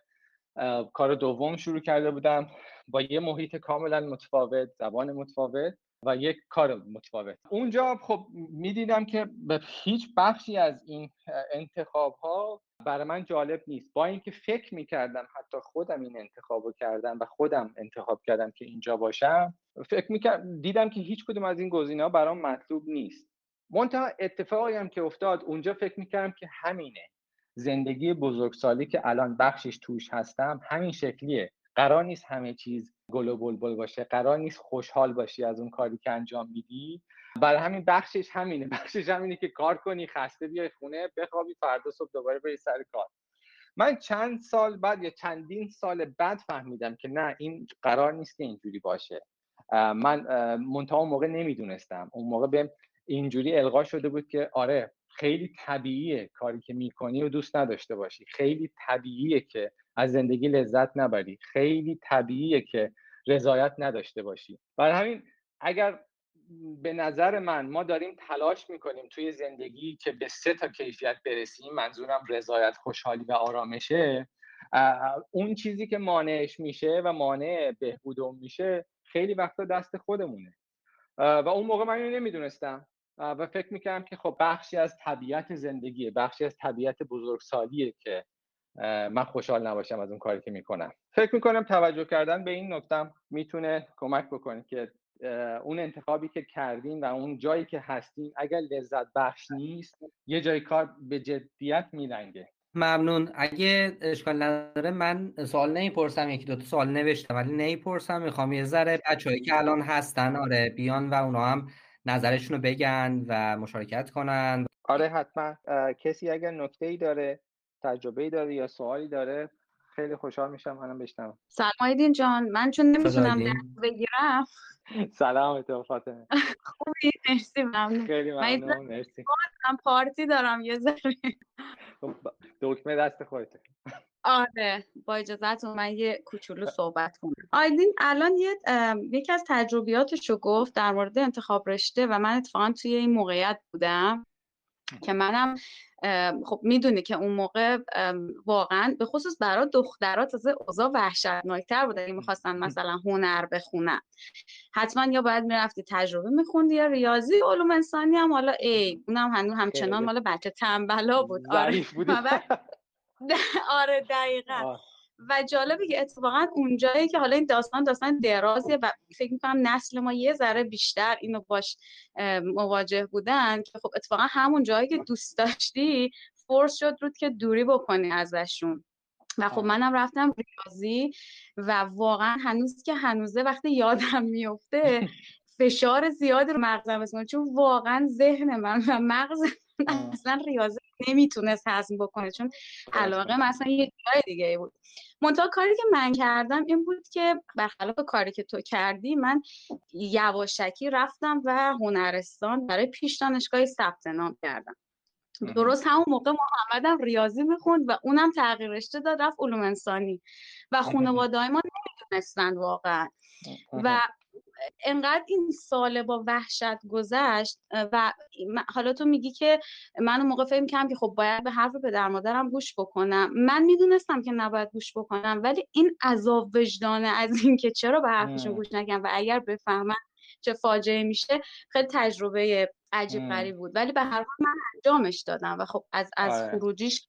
کار دوم شروع کرده بودم. با یه محیط کاملا متفاوت زبان متفاوت. و یک کار متفاوت. اونجا خب می‌دیدم که به هیچ بخشی از این انتخاب ها برای من جالب نیست. با اینکه فکر می‌کردم حتی خودم این انتخاب رو کردم و خودم انتخاب کردم که اینجا باشم فکر می‌کردم دیدم که هیچ کدوم از این گزینه ها برام مطلوب نیست. منتها اتفاقی هم که افتاد اونجا فکر می‌کردم که همینه. زندگی بزرگسالی که الان بخشش توش هستم همین شکلیه. قرار نیست همه چیز گل و بلبل باشه قرار نیست خوشحال باشی از اون کاری که انجام میدی. برای همین بخشش همینه بخشش همینه که کار کنی خسته بیای خونه بخوابی فردا صبح دوباره بری سر کار. من چند سال بعد یا چندین سال بعد فهمیدم که نه این قرار نیست که اینجوری باشه. من منتها اون موقع نمی‌دونستم. اون موقع بهم اینجوری القا شده بود که آره خیلی طبیعیه کاری که می‌کنی و دوست نداشته باشی. خیلی طبیعیه که از زندگی لذت نبری. خیلی طبیعیه که رضایت نداشته باشی. برای همین اگر به نظر من ما داریم تلاش می‌کنیم توی زندگی که به سه تا کیفیت برسیم منظورم رضایت خوشحالی و آرامشه اون چیزی که مانعش میشه و مانع بهبودم میشه خیلی وقتا دست خودمونه. و اون موقع من اینو نمی‌دونستم. و فکر می‌کردم که خب بخشی از طبیعت زندگیه بخشی از طبیعت بزرگسالیه که من خوشحال نباشم از اون کاری که می‌کنم. فکر می‌کنم توجه کردن به این نکتم می‌تونه کمک بکنه که اون انتخابی که کردیم و اون جایی که هستیم اگر لذت بخش نیست یه جای کار به جدیت میلنگه. ممنون. اگه اشکال نداره من سوال نمی‌پرسم یکی دو تا سوال نوشتم ولی نمی‌پرسم. می‌خوام یه ذره بچه‌ای که الان هستن آره بیان و اونا هم نظرشون رو بگن و مشارکت کنن. آره حتما. کسی اگر نکته ای داره تجربه ای داره یا سوالی داره؟ خیلی خوشحال میشم منم بشنوم. سلام آیدین جان. من چون نمی‌تونم بگیرم. سلام تو فاطمه. خوبی؟ مرسی ممنون. خیلی ممنون. مرسی. من پارتی دارم یه ذره. خب، دکمه دست خودته. آره. با اجازهتون من یه کوچولو صحبت کنم. آیدین الان یه یکی از تجربیاتش رو گفت در مورد انتخاب رشته و من اتفاقا توی این موقعیت بودم که منم خب می‌دونی که اون موقع واقعا به خصوص برای دخترات تازه اوضاع وحشتناکتر بود. اگه می‌خواستن مثلا هنر بخونن. حتما یا باید می‌رفتی تجربه میخوندی یا ریاضی علوم انسانی هم. حالا ای اونم هنوز همچنان مال بچه تنبلا بود. آره. آره دقیقا. و جالبه که اتفاقا اونجایی که حالا این داستان داستان درازیه و فکر می‌کنم نسل ما یه ذره بیشتر اینو باش مواجه بودن که خب اتفاقا همون جایی که دوست داشتی فورس شد رود که دوری بکنی ازشون. و خب منم رفتم ریاضی و واقعا هنوز که هنوزه وقتی یادم میفته فشار زیادی رو مغزم بسیارم چون واقعا ذهن من و مغز اصلا ریاضی نمی‌تونست هضم بکنه چون علاقه مثلا یه جای دیگه بود. منتها کاری که من کردم این بود که برخلاف کاری که تو کردی من یواشکی رفتم و هنرستان برای پیش دانشگاه ثبت نام کردم. درست همون موقع محمدم ریاضی می‌خوند و اونم تغییر رشته داد رفت علوم انسانی و خانواده ما نمی‌دونستن واقعا. و انقدر این سال با وحشت گذشت و حالا تو میگی که من اون موقع فکر کردم که خب باید به حرف پدر مادرم گوش بکنم. من می‌دونستم که نباید گوش بکنم ولی این عذاب وجدانه از اینکه چرا به حرفشون گوش نکردم و اگر بفهمن چه فاجعه میشه خیلی تجربه عجیب غریب بود. ولی به هر حال من انجامش دادم و خب از از آره. خروجیش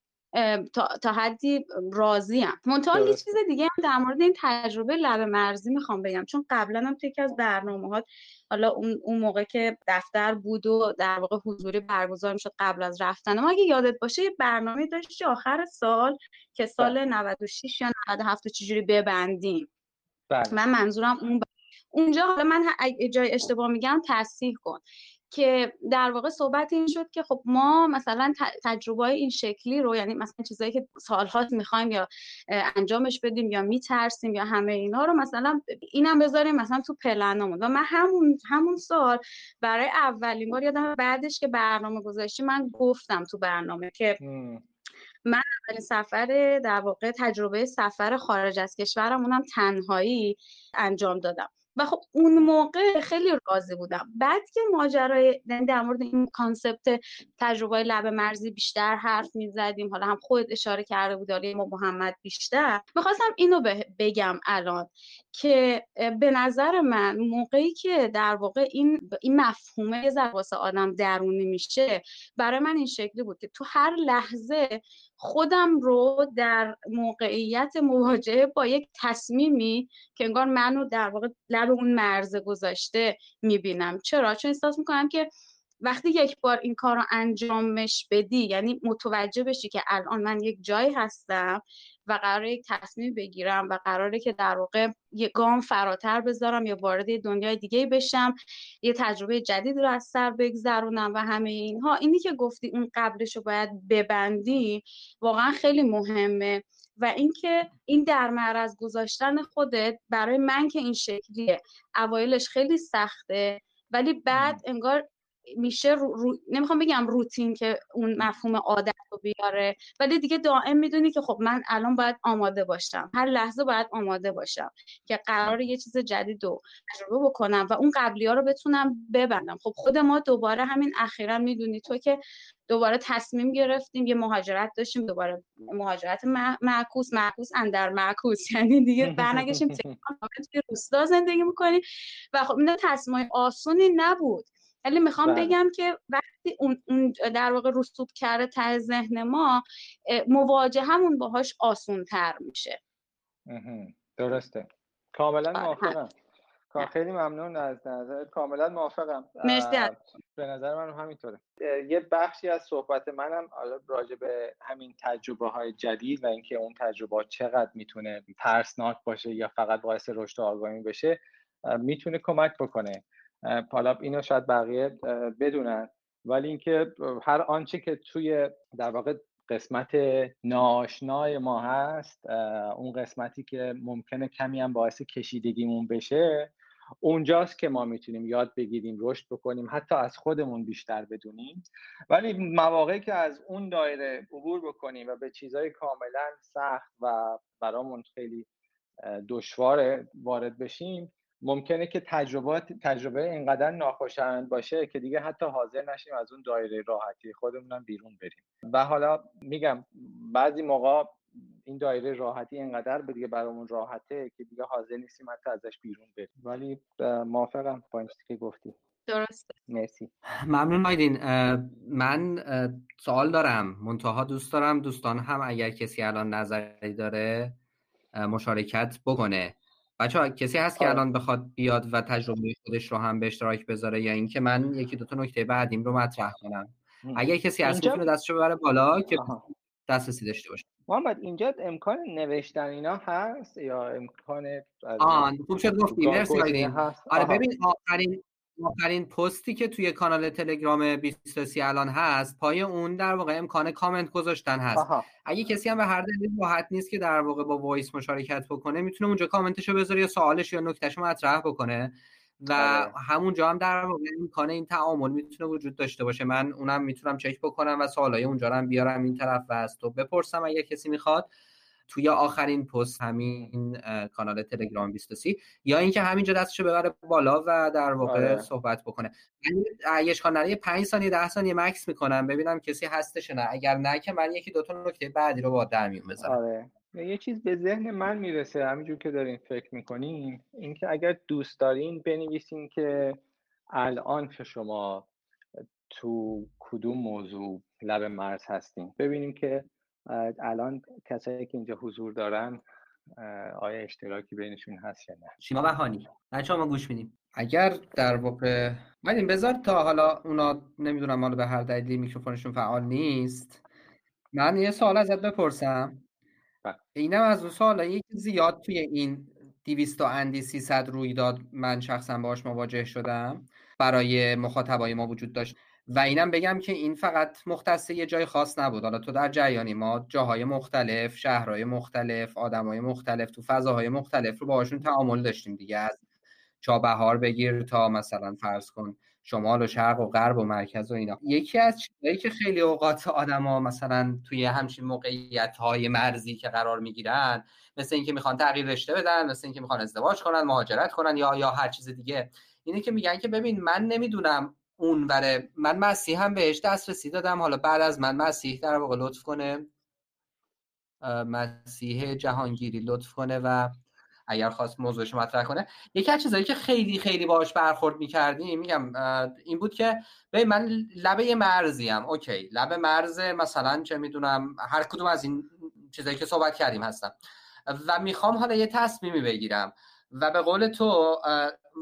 تا, تا حدی راضیم. منتها یه چیز دیگه هم در مورد این تجربه لب مرزی می‌خوام بگم. چون قبلا هم یکی از برنامه ها حالا اون, اون موقع که دفتر بود و در واقع حضوری برگزار می‌شد قبل از رفتن ما اگه یادت باشه یه برنامه داشتی آخر سال که سال 96 یا 97 چجوری ببندیم. بله. من منظورم اون اونجا حالا من جای اشتباه میگم تصحیح کن. که در واقع صحبت این شد که خب ما مثلا تجربه این شکلی رو یعنی مثلا چیزایی که سالهات می‌خوایم یا انجامش بدیم یا میترسیم یا همه اینا رو مثلا اینم بذاریم مثلا تو پلنمون و من همون همون سال برای اولین بار یادم بعدش که برنامه گذاشتی من گفتم تو برنامه که من اولین سفر در واقع تجربه سفر خارج از کشورم اونم تنهایی انجام دادم. و خب اون موقع خیلی راضی بودم. بعد که ماجرای یعنی در مورد این کانسپت تجربه لب مرزی بیشتر حرف می‌زدیم حالا هم خود اشاره کرده بود ما محمد بیشتر. می‌خواستم اینو بگم الان که به نظر من موقعی که در واقع این این مفهومه یه آدم درونی میشه برای من این شکلی بود که تو هر لحظه خودم رو در موقعیت مواجهه با یک تصمیمی که انگار منو در واقع لب اون مرزه گذاشته می‌بینم. چرا؟ چون احساس می‌کنم که وقتی یک بار این کار رو انجامش بدی یعنی متوجه بشی که الان من یک جایی هستم و قراره یک تصمیم بگیرم و قراره که در واقع یه گام فراتر بذارم یا وارد دنیای دیگه بشم یه تجربه جدید رو از سر بگذرونم و همه اینها اینی که گفتی اون قبلش رو باید ببندی واقعا خیلی مهمه و اینکه این در معرض گذاشتن خودت برای من که این شکلیه اوایلش خیلی سخته ولی بعد انگار میشه رو... نمی‌خوام بگم روتین که اون مفهوم عادت رو بیاره ولی دیگه دائم می‌دونی که خب من الان باید آماده باشم. هر لحظه باید آماده باشم که قرار یه چیز جدید رو تجربه بکنم و اون قبلی ها رو بتونم ببندم. خب خود ما دوباره همین اخیرا می‌دونی تو که دوباره تصمیم گرفتیم یه مهاجرت داشتیم دوباره مهاجرت معکوس معکوس اندر معکوس. یعنی دیگه برنگشیم توی روستا زندگی می‌کنیم. و خب این تصمیم آسونی نبود. ولی می‌خوام بله. بگم که وقتی اون, در واقع رسوب کرده ته ذهن ما مواجه همون باهاش آسون تر میشه درسته. کاملا آره، موافقم. خیلی ممنون از نظر کاملا موافقم. مرسی به نظر من همینطوره. یه بخشی از صحبت منم راجع به همین تجربه های جدید و اینکه اون تجربه چقدر می‌تونه ترسناک باشه یا فقط باعث رشد آگاهی بشه می‌تونه کمک بکنه. حالا اینو شاید بقیه بدونن. ولی اینکه هر آنچه که توی در واقع قسمت ناشنای ما هست اون قسمتی که ممکنه کمی هم باعث کشیدگیمون بشه اونجاست که ما می‌تونیم یاد بگیریم رشد بکنیم حتی از خودمون بیشتر بدونیم. ولی مواقعی که از اون دایره عبور بکنیم و به چیزهای کاملا سخت و برامون خیلی دشوار وارد بشیم ممکنه که تجربات تجربه اینقدر ناخوشایند باشه که دیگه حتی حاضر نشیم از اون دایره راحتی خودمونم بیرون بریم. و حالا میگم بعضی موقع این دایره راحتی اینقدر به دیگه برامون راحته که دیگه حاضر نیستیم حتی ازش بیرون بریم. ولی موافقم با این که گفتی. درسته. مرسی. ممنون آیدین من سوال دارم. منتها دوست دارم دوستان هم اگر کسی الان نظری داره مشارکت بکنه. بچه کسی هست که آره. الان بخواد بیاد و تجربه خودش رو هم به اشتراک بذاره یا اینکه من یکی دوتا نکته بعدیم رو مطرح کنم. اگر کسی هست می‌تونه دستشو ببره بالا که دسترسی داشته باشه. محمد اینجا امکان نوشتن اینا هست یا امکان آن خوب شد گفتی مرسی آره ببین آخرین آخرین پستی که توی کانال تلگرام 23 الان هست پای اون در واقع امکان کامنت گذاشتن هست. اگه کسی هم به هر دلیل راحت نیست که در واقع با voice مشارکت بکنه می‌تونه اونجا کامنتشو بذاره یا سوالش یا نکتهشو مطرح بکنه. و آره. همونجا هم در واقع امکان این تعامل می‌تونه وجود داشته باشه. من اونم می‌تونم چک بکنم و سوالای اونجا رو هم بیارم این طرف و از تو بپرسم اگه کسی می‌خواد. توی آخرین پست همین کانال تلگرام 23 یا اینکه همینجا دستشو ببره بالا و در واقع آره. صحبت بکنه. من یه کانالی 5 ثانیه 10 ثانیه مکث می‌کنم ببینم کسی هستش نه. اگر نه که من یکی دو تا نکته بعدی رو با در میون بزنم آره. یه چیز به ذهن من می‌رسه همینجور که دارین فکر می‌کنین اینکه اگر دوست دارین بنویسین که الان که شما تو کدوم موضوع لب مرز هستین. ببینیم که الان کسایی که اینجا حضور دارن آیا اشتراکی بینشون هست یا نه؟ شیما بهانی. بچه ما گوش میدیم. اگر در واقع مدین بذار تا حالا اونا نمی‌دونم حالا به هر دلیلی میکروفونشون فعال نیست. من یه سوال ازت بپرسم. بله. اینم از اون سوال یکی زیاد توی این 200 اندی 300 رویداد من شخصا باش مواجه شدم برای مخاطبای ما وجود داشت. و اینم بگم که این فقط مختص یه جای خاص نبود. حالا تو در جریانی ما جاهای مختلف شهرهای مختلف آدمهای مختلف تو فضاهای مختلف رو باهاشون تعامل داشتیم دیگه. از چابهار بگیر تا مثلا فرض کن شمال و شرق و غرب و مرکز و اینا. یکی از چیزایی که خیلی اوقات آدما مثلا توی همچین موقعیت های مرزی که قرار می‌گیرن مثل اینکه می‌خوان تغییر رشته بدن مثل اینکه می‌خوان ازدواج کنن مهاجرت کنن یا یا هر چیز دیگه اینه که میگن که ببین من نمی‌دونم اون وره من مسیح هم بهش دسترسی دادم. حالا بعد از من مسیح در واقع لطف کنه مسیح جهانگیری لطف کنه و اگر خواست موضوعش مطرح کنه. یکی از چیزایی که خیلی خیلی باهاش برخورد می‌کردیم میگم این بود که ببین من لبه مرزی ام اوکی لبه مرز مثلا چه می‌دونم هر کدوم از این چیزایی که صحبت کردیم هستم و می‌خوام حالا یه تصمیمی بگیرم و به قول تو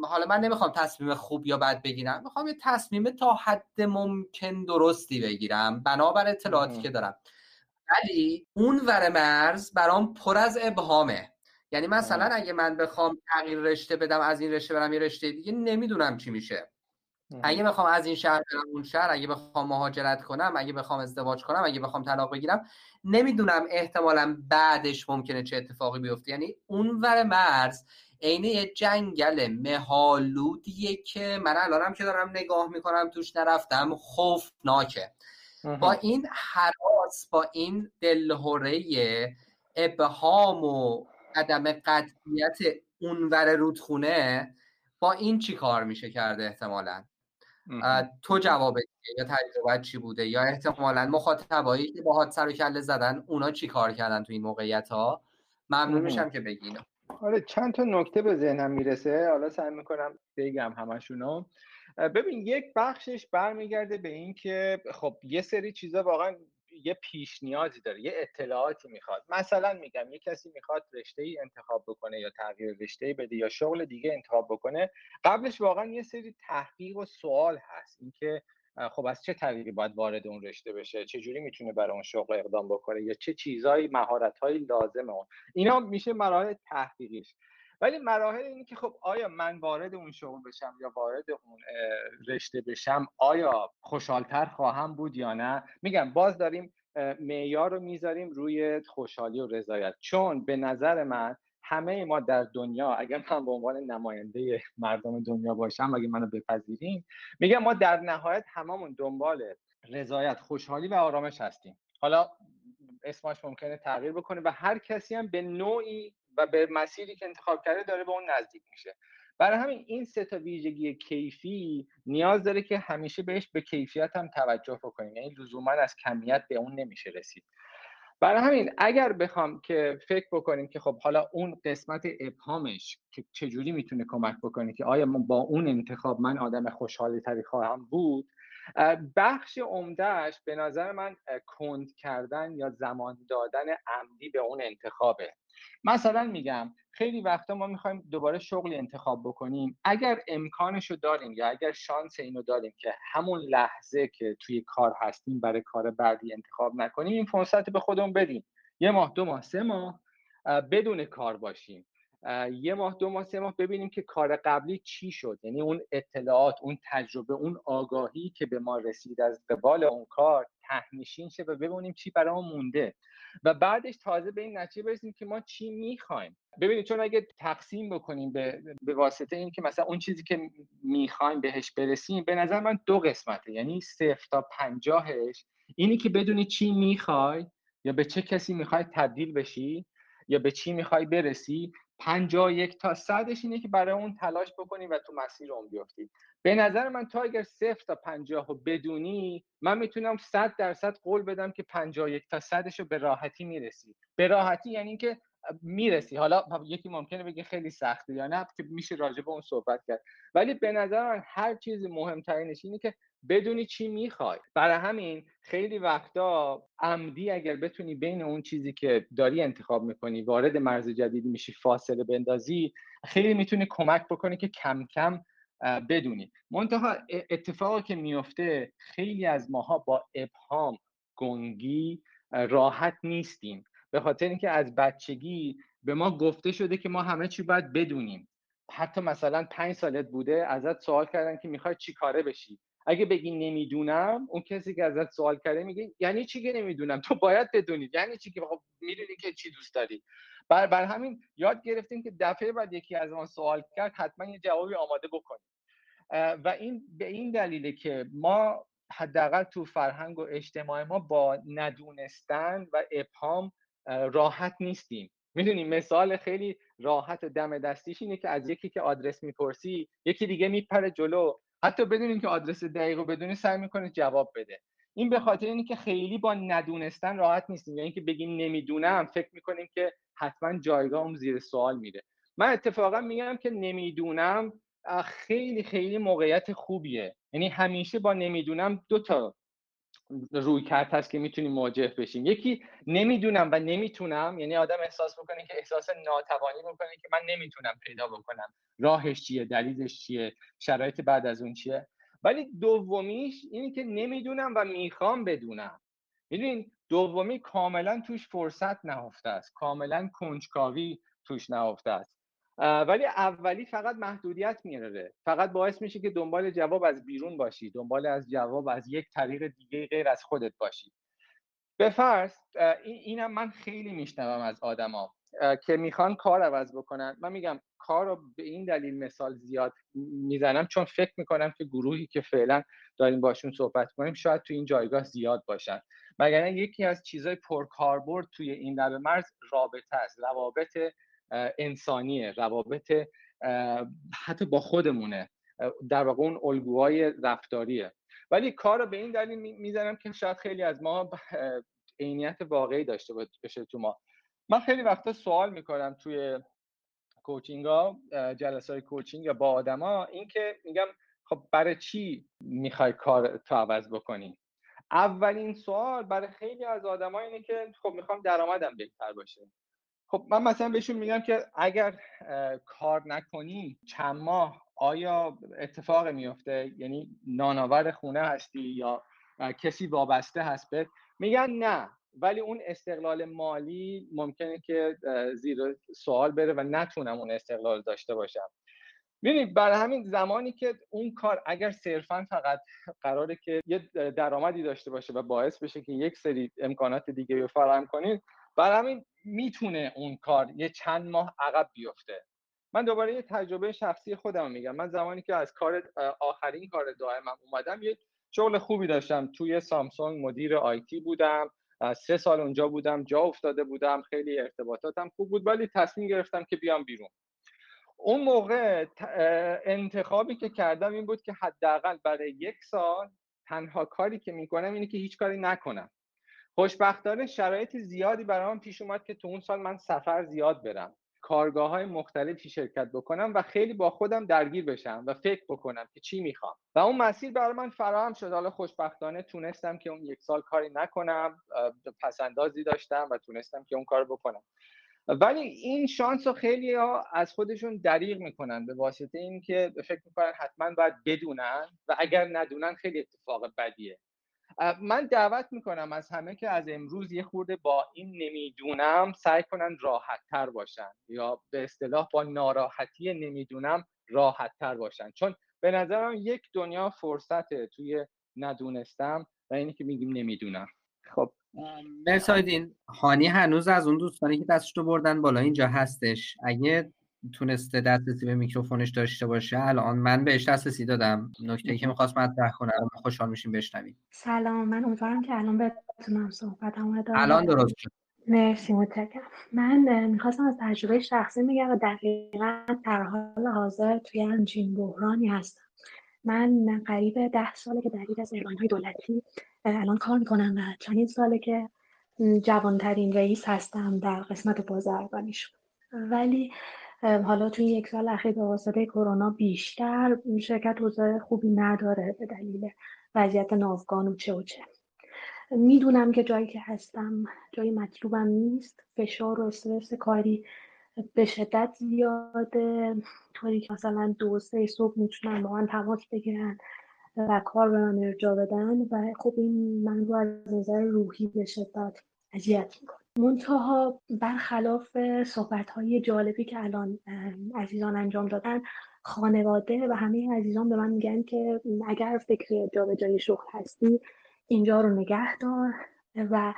حالا من نمی‌خوام تصمیم خوب یا بد بگیرم می‌خوام یه تصمیم تا حد ممکن درستی بگیرم. بنابر اطلاعاتی که دارم. ولی اون ور مرز برام پر از ابهامه. یعنی مثلا اگه من بخوام تغییر رشته بدم از این رشته برم یه رشته دیگه نمی‌دونم چی میشه. اگه بخوام از این شهر برم اون شهر اگه بخوام مهاجرت کنم اگه بخوام ازدواج کنم اگه بخوام طلاق بگیرم نمی‌دونم احتمالا بعدش ممکنه چه اتفاقی بیفته. یعنی اونور مرز عین یه جنگل مهالودیه که من الانم که دارم نگاه می‌کنم توش نرفتم خوفناکه. با این حراس با این دلهوره ابهام و عدم قطعیت اونور رودخونه با این چی کار میشه کرده احتمالا؟ تو جواب یا تجربه چی بوده؟ یا احتمالا مخاطبایی که باهات سر و کله زدن اونا چی کار کردن تو این موقعیت ها ممنون میشم که بگین آره چند تا نکته به ذهنم می‌رسه. حالا سعی می‌کنم بگم همشونو. ببین یک بخشش برمیگرده به این که خب یه سری چیزا واقعا یه پیش نیازی داره یه اطلاعاتی می‌خواد. مثلا میگم یه کسی می‌خواد رشته ای انتخاب بکنه یا تغییر رشته ای بده یا شغل دیگه انتخاب بکنه قبلش واقعا یه سری تحقیق و سوال هست. اینکه خب از چه طریقی باید وارد اون رشته بشه؟ چه جوری می‌تونه برای اون شغل اقدام بکنه؟ یا چه چیزهایی مهارتهایی لازمه اون؟ اینا میشه مراحل تحقیقیش. ولی مراحل اینه که خب آیا من وارد اون شغل بشم یا وارد اون رشته بشم آیا خوشحالتر خواهم بود یا نه؟ میگم باز داریم معیار رو می‌ذاریم روی خوشحالی و رضایت. چون به نظر من همه ما در دنیا اگر من به عنوان نماینده مردم دنیا باشم اگه منو بپذیریم میگم ما در نهایت هممون دنبال رضایت خوشحالی و آرامش هستیم. حالا اسمش ممکنه تغییر بکنه و هر کسی هم به نوعی و به مسیری که انتخاب کرده داره به اون نزدیک میشه. برای همین این سه تا ویژگی کیفی نیاز داره که همیشه بهش به کیفیت هم توجه بکنیم. یعنی لزوما از کمیت به اون نمیشه رسید. برای همین اگر بخوام که فکر بکنیم که خب حالا اون قسمت ابهامش که چجوری می‌تونه کمک بکنه که آیا با اون انتخاب من آدم خوشحالی تری خواهم بود بخش عمدهش به نظر من کند کردن یا زمان دادن عمدی به اون انتخابه. مثلا میگم خیلی وقتا ما می‌خوایم دوباره شغلی انتخاب بکنیم. اگر امکانش رو داریم یا اگر شانس اینو داریم که همون لحظه که توی کار هستیم برای کار بعدی انتخاب نکنیم این فرصت به خودمون بدیم. یه ماه دو ماه سه ماه بدون کار باشیم. یه ماه دو ماه سه ماه ببینیم که کار قبلی چی شد. یعنی اون اطلاعات اون تجربه اون آگاهی که به ما رسید از قبال اون کار تهنشین شه و ببینیم چی برای مونده. و بعدش تازه به این نتیجه برسیم که ما چی می‌خوایم. ببینید چون اگه تقسیم بکنیم به, به واسطه این که مثلا اون چیزی که می‌خوایم بهش برسیم به نظر من دو قسمته. یعنی صفر تا پنجاهش. اینی که بدونی چی می‌خوای یا به چه کسی می‌خوای تبدیل بشی یا به چی می‌خوای برسی پنجاه یک تا صدش اینه که برای اون تلاش بکنی و تو مسیر اون بیفتی. به نظر من تو اگر صفر تا پنجاه رو بدونی من می‌تونم صد درصد قول بدم که پنجاه یک تا صدش رو به راحتی می‌رسی. به راحتی یعنی که می‌رسی. حالا یکی ممکنه بگه خیلی سخته یا نه که میشه راجع به اون صحبت کرد. ولی به نظر من هر چیزی مهمترینش اینه که بدونی چی می‌خوای. برای همین خیلی وقتا عمدی اگر بتونی بین اون چیزی که داری انتخاب می‌کنی وارد مرز جدیدی میشی فاصله بندازی خیلی می‌تونی کمک بکنی که کم کم بدونی. منتها اتفاقی که میفته خیلی از ماها با ابهام گنگی راحت نیستیم. به خاطر اینکه از بچگی به ما گفته شده که ما همه چی باید بدونیم. حتی مثلا پنج سالت بوده ازت سوال کردن که می‌خوای چی کاره بشی؟ اگه بگی نمی‌دونم اون کسی که ازت سوال کرده میگه یعنی چی که نمی‌دونم؟ تو باید بدونی. یعنی چی که؟ خب می‌دونی که چی دوست داری. بر, بر همین یاد گرفتیم که دفعه بعد یکی از ما سوال کرد حتما یه جوابی آماده بکنیم. و این به این دلیله که ما حداقل تو فرهنگ و اجتماع ما با ندونستن و ابهام راحت نیستیم. می‌دونی مثال خیلی راحت و دم دستیش اینه که از یکی که آدرس می‌پرسی یکی دیگه میپره جلو. حتی بدونین که آدرس دقیق رو بدونی سعی می‌کنه جواب بده. این به خاطر اینه که خیلی با ندونستن راحت نیستیم. یعنی که بگیم نمی‌دونم فکر می‌کنیم که حتما جایگاهم زیر سوال میره. من اتفاقا میگم که نمی‌دونم خیلی خیلی موقعیت خوبیه. یعنی همیشه با نمی‌دونم دو تا روی کرد هست که می‌تونیم مواجه بشیم یکی نمی‌دونم و نمی‌تونم یعنی آدم احساس بکنه که احساس ناتوانی بکنه که من نمی‌تونم پیدا بکنم. راهش چیه؟ دلیلش چیه؟ شرایط بعد از اون چیه؟ ولی دومیش اینی که نمی‌دونم و می‌خوام بدونم. می‌دونین؟ دومی کاملا توش فرصت نهفته است. کاملا کنجکاوی توش نهفته است. ولی اولی فقط محدودیت میاره. فقط باعث میشه که دنبال جواب از بیرون باشی دنبال از جواب از یک طریق دیگه غیر از خودت باشی. به فرض اینم من خیلی میشنوم از آدما که می‌خوان کار عوض بکنن. من میگم کار رو به این دلیل مثال زیاد می‌زنم چون فکر می‌کنم که گروهی که فعلا داریم باشون صحبت کنیم شاید تو این جایگاه زیاد باشن. مگر یکی از چیزهای پرکاربرد توی این لبه مرز رابطه است روابط انسانیه روابط حتی با خودمونه. در واقع اون الگوهای رفتاریه. ولی کار رو به این دلیل می‌زنم که شاید خیلی از ما عینیت واقعی داشته باشه تو ما. من خیلی وقتا سوال می‌کنم توی کوچینگ ها جلسه های کوچینگ با آدما اینکه میگم خب برای چی می‌خوای کار تو عوض بکنی؟ اولین سوال برای خیلی از آدما اینه که خب می‌خوام درآمدم بهتر باشه. خب من مثلا بهشون میگم که اگر کار نکنی چند ماه آیا اتفاق میفته؟ یعنی نانآور خونه هستی یا کسی وابسته هست به میگن نه. ولی اون استقلال مالی ممکنه که زیر سوال بره و نتونم اون استقلال داشته باشم. ببینید برای همین زمانی که اون کار اگر صرفا فقط قراره که یه درآمدی داشته باشه و باعث بشه که یک سری امکانات دیگه رو فراهم کنید برای همین می‌تونه اون کار یه چند ماه عقب بیفته. من دوباره یه تجربه شخصی خودم میگم. من زمانی که از کار آخرین کار دائمم اومدم یه شغل خوبی داشتم. توی سامسونگ مدیر آیتی بودم. سه سال اونجا بودم جا افتاده بودم. خیلی ارتباطاتم خوب بود ولی تصمیم گرفتم که بیام بیرون. اون موقع انتخابی که کردم این بود که حداقل برای یک سال تنها کاری که می‌کنم اینه که هیچ کاری نکنم. خوشبختانه شرایط زیادی برای من پیش اومد که تو اون سال من سفر زیاد برم. کارگاه های مختلفی شرکت بکنم و خیلی با خودم درگیر بشم و فکر بکنم که چی می‌خوام. و اون مسیر برای من فراهم شد. حالا خوشبختانه تونستم که اون یک سال کاری نکنم پسندازی داشتم و تونستم که اون کار بکنم. ولی این شانس رو خیلی ها از خودشون دریغ می‌کنن به واسطه اینکه فکر می‌کنن حتما باید بدونن و اگر ندونن خیلی اتفاق بدیه. من دعوت می‌کنم از همه که از امروز یه خورده با این نمی‌دونم سعی کنن راحت تر باشن یا به اصطلاح با ناراحتی نمی‌دونم راحت تر باشن. چون به نظرم یک دنیا فرصته توی ندونستم و اینی که میگیم نمی‌دونم. خب مرسایدین هانی هنوز از اون دوستانی که دستش رو بردن بالا اینجا هستش. اگه تونسته دسترسی به میکروفونش داشته باشه. الان من بهش دسترسی دادم. نکته که می‌خواست مطرح کنه خوشحال میشیم بشنویم سلام من امیدوارم که الان بتونم صحبت الان درست شد. مرسی متشکرم. من می‌خواستم از تجربه شخصی میگم و دقیقا در حال حاضر توی همچین بحرانی هستم. من قریب ده ساله که در از های دولتی الان کار می‌کنم و چندین ساله که جوانترین رئیس هستم در قسمت بازرگانیش. ولی حالا توی یک سال اخیر به واسطه کرونا بیشتر شرکت اوضاع خوبی نداره به دلیل وضعیت ناوگان و چه و چه. می‌دونم که جایی که هستم جایی مطلوبم نیست. فشار و استرس کاری به شدت زیاده. طوری که مثلا دو سه صبح می‌تونن با من تماس بگیرن و کار به من ارجا بدن و خب این من رو از نظر روحی به شدت اذیت می‌کنه. منتها برخلاف صحبت های جالبی که الان عزیزان انجام دادن خانواده و همه عزیزان به من میگن که اگر فکر جای شغل هستی اینجا رو نگه دار و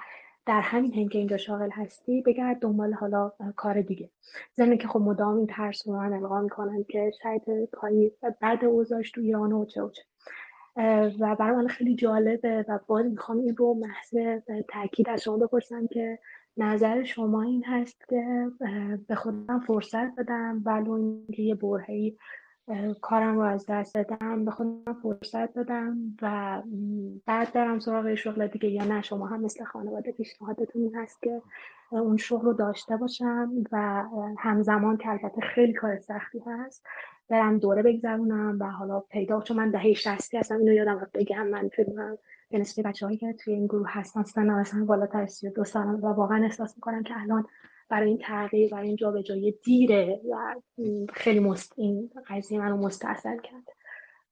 در همین هم که اینجا شاغل هستی بگرد دنبال حالا کار دیگه. زمین که خب مدام این ترس رو من القا می‌کنن که شاید پایی بعد اوضاعش تو ایران و چه و چه. و برای من خیلی جالبه و باز می‌خوام این رو محض تاکید از شما بپرسم که نظر شما این هست که به خودم فرصت بدم ولو اینکه یه برهی کارم رو از دست بدم به خودم فرصت بدم و بعد برم سراغ شغل دیگه یا نه. شما هم مثل خانواده پیشنهادتون این هست که اون شغل رو داشته باشم و همزمان که البته خیلی کار سختی هست برم دوره بگذرونم و حالا پیدا چون من دهه شستی هستم اینو یادم رو بگم من فکر به نسبت بچه هایی که توی این گروه هستن سن مثلا بالاتر از دو سال و واقعا احساس می‌کنم که الان برای این تغییر برای این جابجایی دیره و خیلی مست این قضیه منو مستاصل کرد.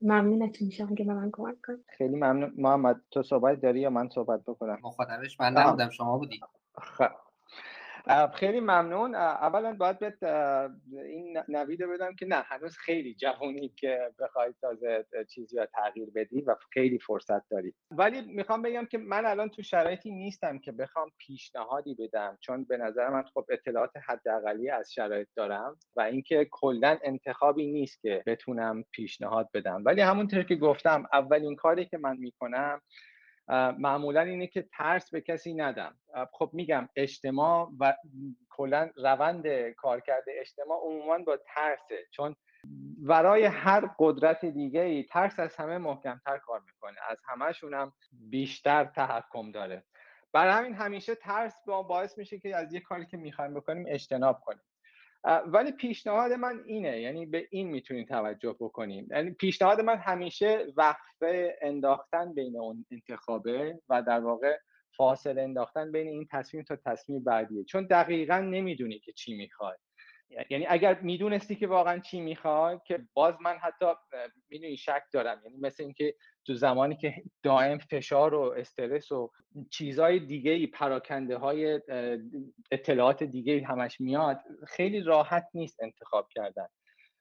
ممنونتون میشم که به من کمک کنید خیلی ممنون. محمد تو صحبت داری یا من صحبت بکنم؟ مخاطبش من نبودم شما بودی. خب خیلی ممنون. اولا باید بهت این نویده بدم که نه هنوز خیلی جوانی که بخواید تازه چیزی رو تغییر بدی و خیلی فرصت داری. ولی می‌خوام بگم که من الان تو شرایطی نیستم که بخوام پیشنهادی بدم چون به نظر من خب اطلاعات حداقلی از شرایط دارم و اینکه کلا انتخابی نیست که بتونم پیشنهاد بدم. ولی همونطور که گفتم اولین کاری که من می‌کنم معمولا اینه که ترس به کسی ندم. خب میگم اجتماع و کلا روند کارکرد اجتماع عموما با ترسه. چون ورای هر قدرت دیگه ای ترس از همه محکمتر کار می‌کنه. از همهشون هم بیشتر تحکم داره. برای همین همیشه ترس با باعث میشه که از یه کاری که می‌خوایم بکنیم اجتناب کنیم. ولی پیشنهاد من اینه یعنی به این می‌تونید توجه بکنیم یعنی پیشنهاد من همیشه وقفه انداختن بین اون انتخابه و در واقع فاصله انداختن بین این تصمیم تا تصمیم بعدیه. چون دقیقا نمی‌دونی که چی می‌خوای. یعنی اگر می‌دونستی که واقعا چی می‌خوای که باز من حتی می‌دونی شک دارم. یعنی مثل اینکه تو زمانی که دائم فشار و استرس و چیزهای دیگه ای پراکنده های اطلاعات دیگه همش میاد خیلی راحت نیست انتخاب کردن.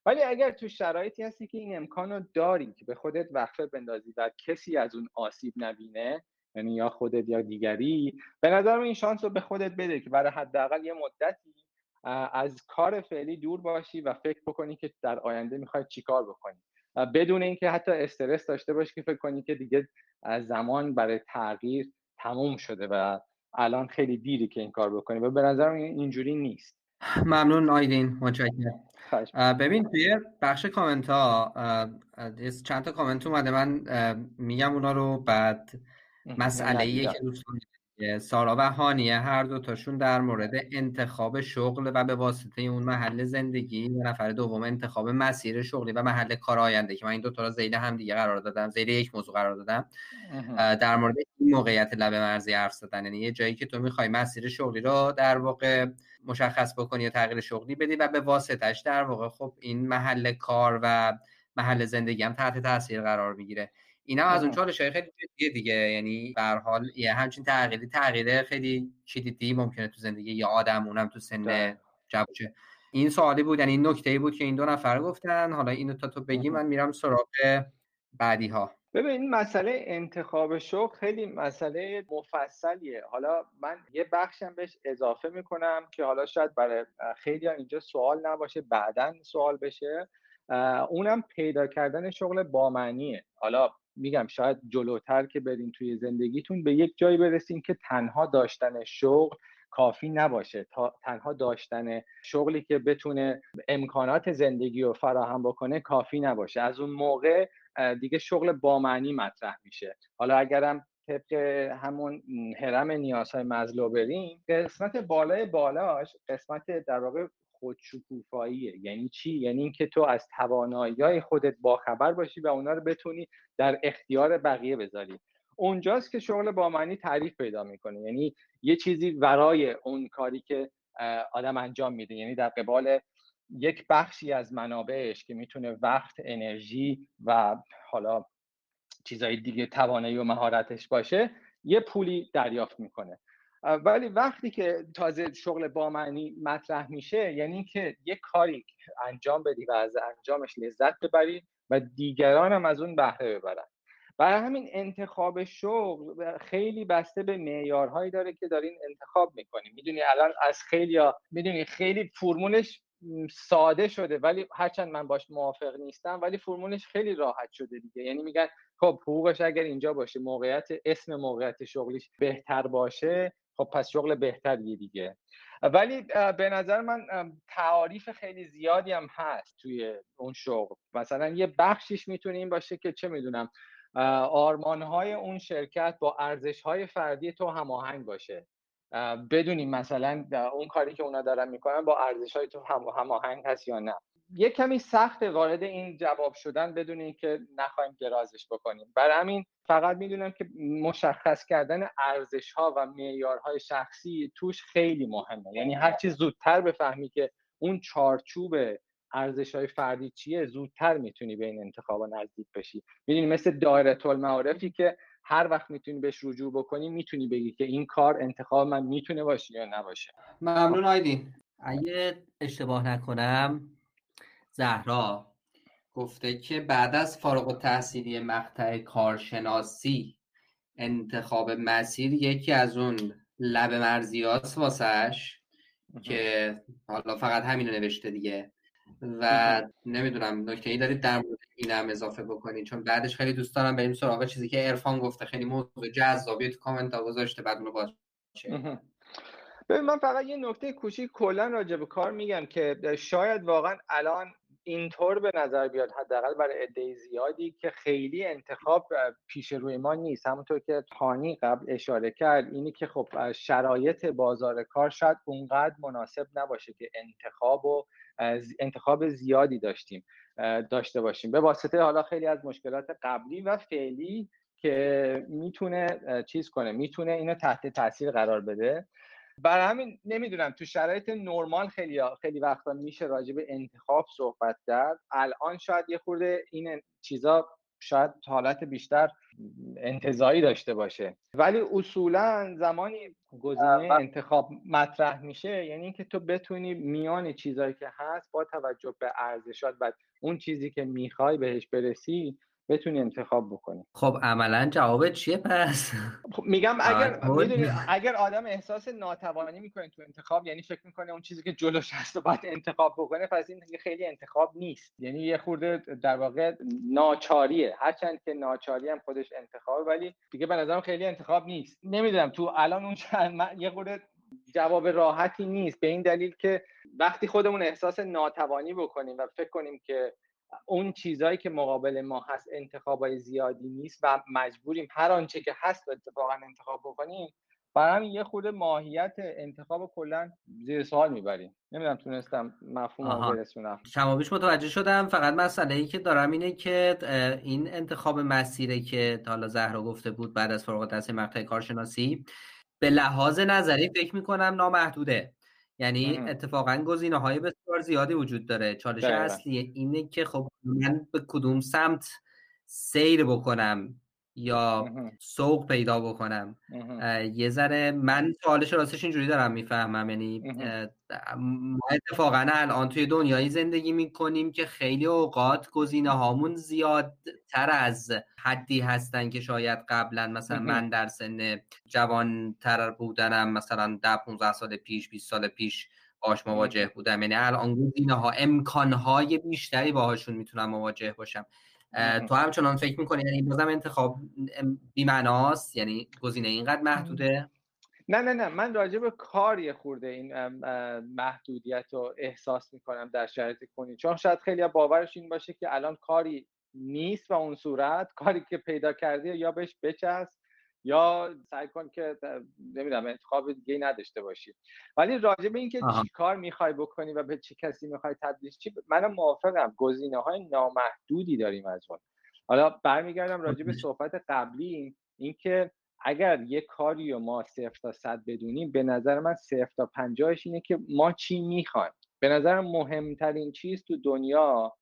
ولی اگر تو شرایطی هستی که این امکان رو داری که به خودت وقفه بندازی و کسی از اون آسیب نبینه یعنی یا خودت یا دیگری به نظر این شانس رو به خودت بده که برای حداقل یه مدتی از کار فعلی دور باشی و فکر بکنی که در آینده می‌خوای چیکار بکنی. بدون اینکه حتی استرس داشته باشی که فکر کنی که دیگه زمان برای تغییر تموم شده و الان خیلی دیری که این کار بکنی و به نظر اینجوری نیست. ممنون آیدین متشکرم. ببین توی بخش کامنت ها چند تا کامنت اومده من میگم اونا رو بعد مسئله ای که دوستان سارا و هانیه هر دو تاشون در مورد انتخاب شغل و به واسطه اون محل زندگی و نفر دوم انتخاب مسیر شغلی و محل کار آینده که من این دو تا را زیل هم دیگه قرار دادم زیل یک موضوع قرار دادم در مورد این موقعیت لبه مرزی حرف زدن. یعنی یه جایی که تو می‌خوای مسیر شغلی رو در واقع مشخص بکنی یا تغییر شغلی بدی و به واسطش در واقع خب این محل کار و محل زندگی هم تحت تاثیر قرار می‌گیره. اینا از اون چالش های خیلی دیگه دیگه. یعنی به حال یه همچین تغییری تغییر خیلی شدیدی ممکنه تو زندگی یا آدم اونم تو سن جوشه این سوالی بود یعنی این نکته بود که این دو نفر گفتن. حالا اینو تا تو بگی من میرم سراغ بعدی ها ببین مسئله انتخاب شغل خیلی مسئله مفصلیه. حالا من یه بخشم بهش اضافه می‌کنم که حالا شاید برای خیلی اینجا سوال نباشه بعدا سوال بشه. اونم پیدا کردن شغل بامعنیه حالا میگم شاید جلوتر که برین توی زندگیتون به یک جایی برسین که تنها داشتن شغل کافی نباشه. تا تنها داشتن شغلی که بتونه امکانات زندگی رو فراهم بکنه کافی نباشه. از اون موقع دیگه شغل با معنی مطرح میشه. حالا اگرم طبق همون حرم نیازهای مزلو بریم قسمت بالای بالاش قسمت در واقع خودشکوفاییه. یعنی چی؟ یعنی اینکه تو از توانایی خودت باخبر باشی و اونا رو بتونی در اختیار بقیه بذاری. اونجاست که شغل با معنی تعریف پیدا می‌کنه. یعنی یه چیزی ورای اون کاری که آدم انجام میده. یعنی در قبال یک بخشی از منابعش که می‌تونه وقت انرژی و حالا چیزهای دیگه توانایی و مهارتش باشه یه پولی دریافت می‌کنه. ولی وقتی که تازه شغل با معنی مطرح میشه یعنی که یه کاری انجام بدی و از انجامش لذت ببری و دیگران هم از اون بهره ببرن. برای همین انتخاب شغل خیلی بسته به معیارهایی داره که دارین انتخاب می‌کنیم می‌دونی الان از خیلی می‌دونی خیلی فرمولش ساده شده ولی هرچند من باش موافق نیستم ولی فرمولش خیلی راحت شده دیگه. یعنی میگن خب حقوقش اگر اینجا باشه موقعیت اسم موقعیت شغلیش بهتر باشه خب پس شغل بهتریه دیگه. ولی به نظر من تعاریف خیلی زیادی هم هست توی اون شغل. مثلا یه بخشیش می‌تونه این باشه که چه می‌دونم آرمانهای اون شرکت با ارزشهای فردی تو هماهنگ باشه. بدونیم مثلا اون کاری که اونا دارن می‌کنن با ارزش های تو هم هماهنگ هست یا نه. یه کمی سخت وارد این جواب شدن بدون که نخواهیم درازش بکنیم. برای همین فقط می‌دونم که مشخص کردن ارزش ها و معیارهای شخصی توش خیلی مهمه. یعنی هر چی زودتر بفهمی که اون چارچوب ارزش های فردی چیه زودتر می‌تونی به این انتخاب نزدیک بشی. می‌دونی مثل دایره المعارفی که هر وقت می‌تونی بهش رجوع بکنی می‌تونی بگی که این کار انتخاب من می‌تونه باشه یا نباشه. ممنون آیدین. اگه اشتباه نکنم زهرا گفته که بعد از فارغ التحصیلی مقطع کارشناسی انتخاب مسیر یکی از اون لب مرزیاست واسش که حالا فقط همین رو نوشته دیگه. و نمی‌دونم نکته ای دارید در مورد این هم اضافه بکنید چون بعدش خیلی دوست دارم بریم سراغ چیزی که ارفان گفته. خیلی موضوع جذابی تو کامنت ها گذاشته بعد اونو باز ببین من فقط یه نکته کوچیک کلا راجع به کار میگم که شاید واقعا الان اینطور به نظر بیاد حداقل برای عده زیادی که خیلی انتخاب پیش روی ما نیست. همونطور که تانی قبل اشاره کرد اینی که خب شرایط بازار کار شاید اونقدر مناسب نباشه که انتخاب و انتخاب زیادی داشتیم داشته باشیم. به واسطه حالا خیلی از مشکلات قبلی و فعلی که می‌تونه چیز کنه می‌تونه اینو تحت تاثیر قرار بده. برای همین نمی‌دونم تو شرایط نرمال خیلی خیلی وقتا میشه راجع به انتخاب صحبت کرد. الان شاید یه خورده این چیزا شاید حالت بیشتر انتظایی داشته باشه. ولی اصولا زمانی گزینه انتخاب مطرح میشه یعنی اینکه تو بتونی میان چیزایی که هست با توجه به ارزشات و اون چیزی که می‌خوای بهش برسی بتونی انتخاب بکنی. خب عملا جواب چیه پس؟ خب میگم اگر اگر آدم احساس ناتوانی می‌کنه تو انتخاب یعنی فکر می‌کنه اون چیزی که جلوش هست باید انتخاب بکنه پس این خیلی انتخاب نیست. یعنی یه خورده در واقع ناچاریه. هرچند که ناچاری هم خودش انتخاب ولی دیگه به نظرم خیلی انتخاب نیست. نمی‌دونم تو الان اون یه خورده جواب راحتی نیست. به این دلیل که وقتی خودمون احساس ناتوانی بکنیم و فکر کنیم که اون چیزهایی که مقابل ما هست انتخابای زیادی نیست و مجبوریم هر آنچه که هست اتفاقا انتخاب بکنیم برای همین یه خورده ماهیت انتخاب کلا زیر سوال می‌بریم. نمی‌دونم تونستم مفهوم رو برسونم. کمابیش متوجه شدم فقط مسئله ای که دارم اینه که این انتخاب مسیره که حالا زهرا گفته بود بعد از فارغ التحصیل مقطع کارشناسی به لحاظ نظری فکر می‌کنم نامحدوده. یعنی اتفاقا گزینه های بسیار زیادی وجود داره. چالش اصلی اینه که خب من به کدوم سمت سیر بکنم. یا سوق پیدا بکنم. یه ذره من سوالش راستش اینجوری دارم می‌فهمم. یعنی ما اتفاقا الان توی دنیایی زندگی می‌کنیم که خیلی اوقات گزینه هامون زیادتر از حدی هستن که شاید قبلا. مثلا من در سن جوان تر بودنم مثلا ده 15 سال پیش 20 سال پیش باش مواجه بودم. یعنی الان گزینه ها امکان های بیشتری باهاشون می‌تونم مواجه باشم. تو همچنان فکر می‌کنی؟ یعنی بازم انتخاب بیمعناست؟ یعنی گزینه اینقدر محدوده؟ نه نه نه. من راجع به کار خورده این محدودیت رو احساس می‌کنم در شرایط کنی. چون شاید خیلی باورش این باشه که الان کاری نیست و اون صورت کاری که پیدا کردی یا بهش بچست یا سعی کن که نمی‌دونم انتخاب دیگه نداشته باشی. ولی راجع به اینکه چی کار می‌خوای بکنی و به چه کسی می‌خوای تبدیل چی منم موافقم. گزینه های نامحدودی داریم از اون. حالا برمیگردم راجع به صحبت قبلی اینکه اگر یه کاری رو ما صفر تا صد بدونیم به نظر من صفر تا پنجاهش اینه که ما چی می‌خوایم. به نظر مهمترین چیز تو دنیا